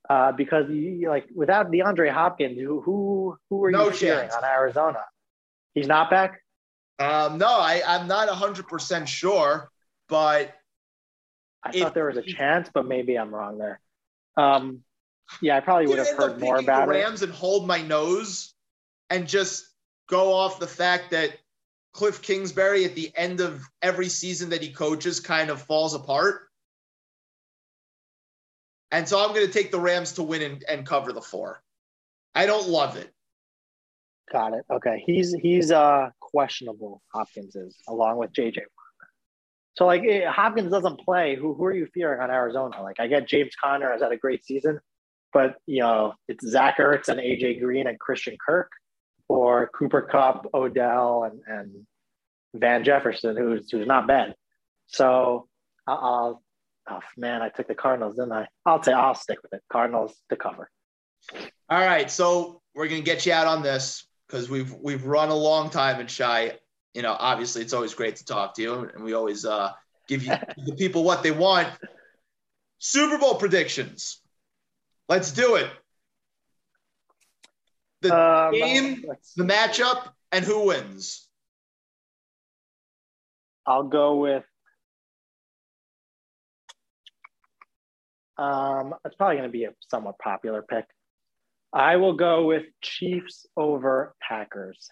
Uh, because you, like without DeAndre Hopkins, who who who are No you cheering chance. on Arizona? He's not back. Um, no, I, I'm not 100% sure, but I If thought there was a chance, but maybe I'm wrong there. Um, yeah, I probably would have heard more about the it. Rams and hold my nose and just go off the fact that Cliff Kingsbury at the end of every season that he coaches kind of falls apart. And so I'm going to take the Rams to win and, and cover the four. I don't love it. Got it. Okay, he's he's uh questionable. Hopkins is along with JJ. So like eh, Hopkins doesn't play. Who who are you fearing on Arizona? Like I get James Conner has had a great season, but you know it's Zach Ertz and AJ Green and Christian Kirk, or Cooper Kupp, Odell, and and Van Jefferson, who's who's not bad. So I'll. Oh man, I took the Cardinals, didn't I? I'll say I'll stick with it. Cardinals to cover. All right, so we're gonna get you out on this because we've we've run a long time and shy. You know, obviously it's always great to talk to you, and we always uh, give you the people what they want. Super Bowl predictions. Let's do it. The Um, game, the matchup, and who wins. I'll go with. Um, it's probably going to be a somewhat popular pick. I will go with Chiefs over Packers.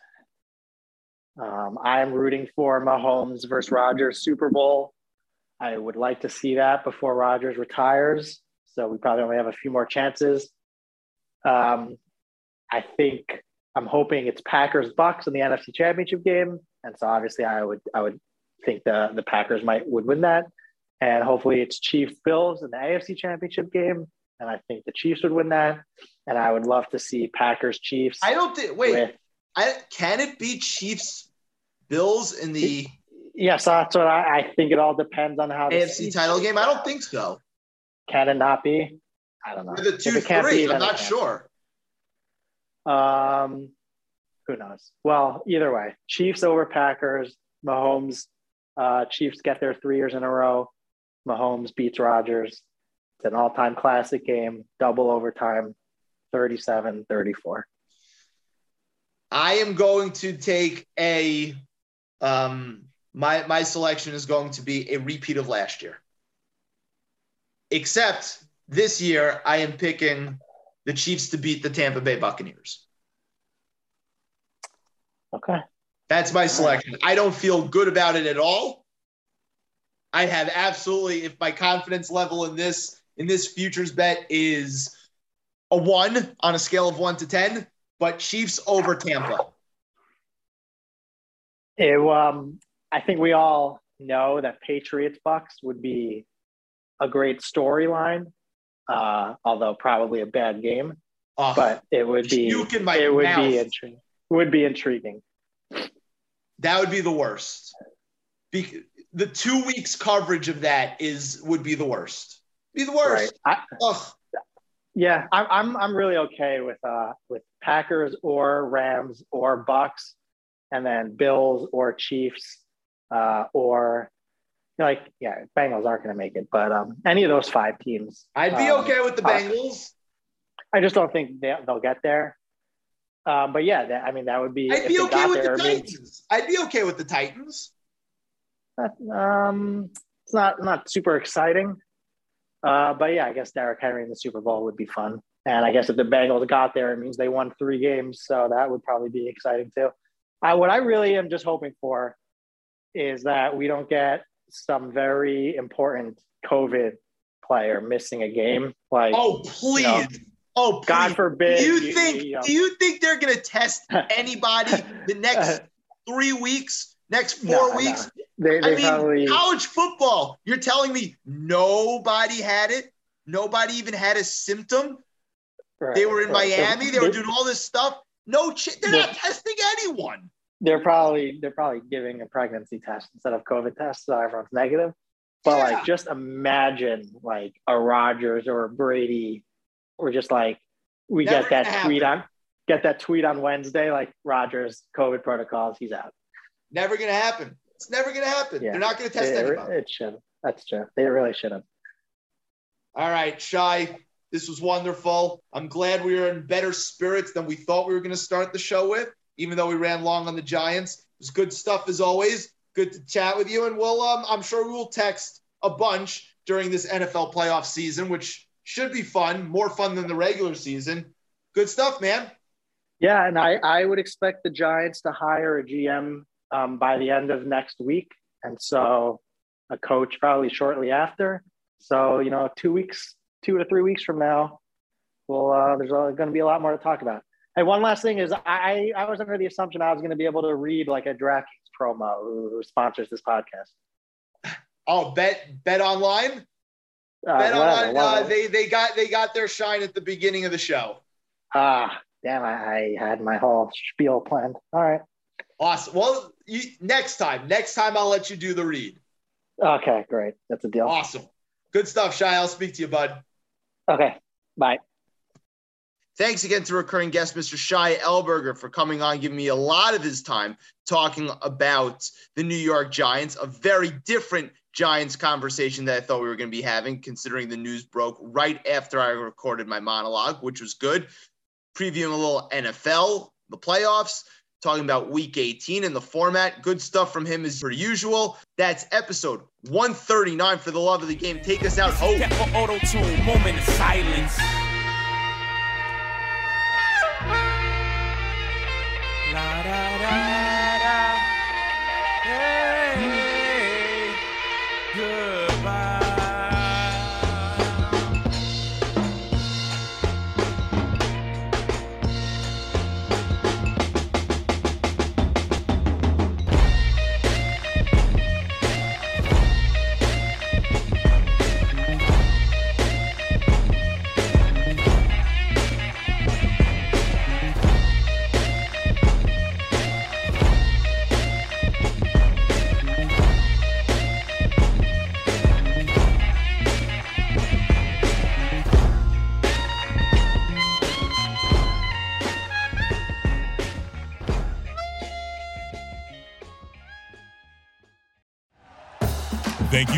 Um, I'm rooting for Mahomes versus Rodgers Super Bowl. I would like to see that before Rodgers retires. So we probably only have a few more chances. Um, I think I'm hoping it's Packers Bucks in the NFC Championship game, and so obviously I would I would think the the Packers might would win that, and hopefully it's Chiefs Bills in the AFC Championship game, and I think the Chiefs would win that, and I would love to see Packers Chiefs. I don't think. Wait, with, I, can it be Chiefs Bills in the Yes, that's what I, I think. It all depends on how the AFC title game? I don't think so. Can it not be? I don't know. The two three. be, I'm not sure. Um, who knows? Well, either way, Chiefs over Packers. Mahomes, uh, Chiefs get there three years in a row. Mahomes beats Rodgers, It's an all-time classic game, double overtime, 37-34. I am going to take a um my my selection is going to be a repeat of last year. Except this year I am picking the Chiefs to beat the Tampa Bay Buccaneers. Okay. That's my selection. I don't feel good about it at all. I have absolutely if my confidence level in this in this futures bet is a 1 on a scale of 1 to 10, but Chiefs over Tampa. It, um, I think we all know that Patriots Bucks would be a great storyline, uh, although probably a bad game. Oh, but it would be puke in my it would mouth. be intriguing. Would be intriguing. That would be the worst. Be- the two weeks coverage of that is would be the worst. Be the Right. worst. I, Ugh. Yeah, I'm I'm I'm really okay with uh with Packers or Rams or Bucks, and then Bills or Chiefs, uh, or like yeah, Bengals aren't going to make it, but um, any of those five teams, I'd be um, okay with the Bengals. I just don't think they, they'll get there. Um, but yeah, that, I mean that would be. I'd be okay with there, the it means- Titans. I'd be okay with the Titans. That, Um, it's not not super exciting. Uh, but yeah, I guess Derrick Henry in the Super Bowl would be fun. And I guess if the Bengals got there, it means they won three games, so that would probably be exciting too. Uh, what I really am just hoping for is that we don't get some very important COVID player missing a game. Like, Oh please. No. Oh please. God forbid. do you you- think you know- do you think they're gonna test anybody the next three weeks, next four No, no. They, they I mean, probably college football. You're telling me nobody had it? Nobody even had a symptom? They were in right, right. Miami. They were doing all this stuff. No, ch- they're They're- not testing anyone. they're probably they're probably giving a pregnancy test instead of COVID test, so everyone's negative. But Yeah. like, just imagine like a Rodgers or a Brady, or just like we Never get that tweet happen. on get that tweet on Wednesday, like Rodgers COVID protocols, he's out. Never gonna happen. It's never gonna happen. Yeah. They're not gonna test It, anybody. it should. That's true. They really should have. All right, Shy. This was wonderful. I'm glad we were in better spirits than we thought we were going to start the show with, even though we ran long on the Giants. It was good stuff as always. Good to chat with you, and we'll. Um, I'm sure we will text a bunch during this NFL playoff season, which should be fun, more fun than the regular season. Good stuff, man. Yeah, and I, I would expect the Giants to hire a GM um, by the end of next week, and so a coach probably shortly after. So you know, two weeks, two to three weeks from now, well, uh, there's going to be a lot more to talk about. And one last thing is, I I was under the assumption I was going to be able to read like a DraftKings promo who, who sponsors this podcast. Oh, bet bet online. Uh, bet whatever, online. Uh, they they got they got their shine at the beginning of the show. ah, damn! I, I had my whole spiel planned. All right. Awesome. Well, you, next time, next time I'll let you do the read. Okay, great. That's a deal. Awesome. Good stuff, Shy. I'll speak to you, bud. Okay. Bye. Thanks again to recurring guest, Mr. Shy Elberger, for coming on, giving me a lot of his time talking about the New York Giants, a very different Giants conversation that I thought we were going to be having, considering the news broke right after I recorded my monologue, which was good. Previewing a little NFL, the playoffs, talking about week 18 and the format. Good stuff from him as per usual. That's episode 139 for the love of the game. Take us out. For auto tune, moment of silence.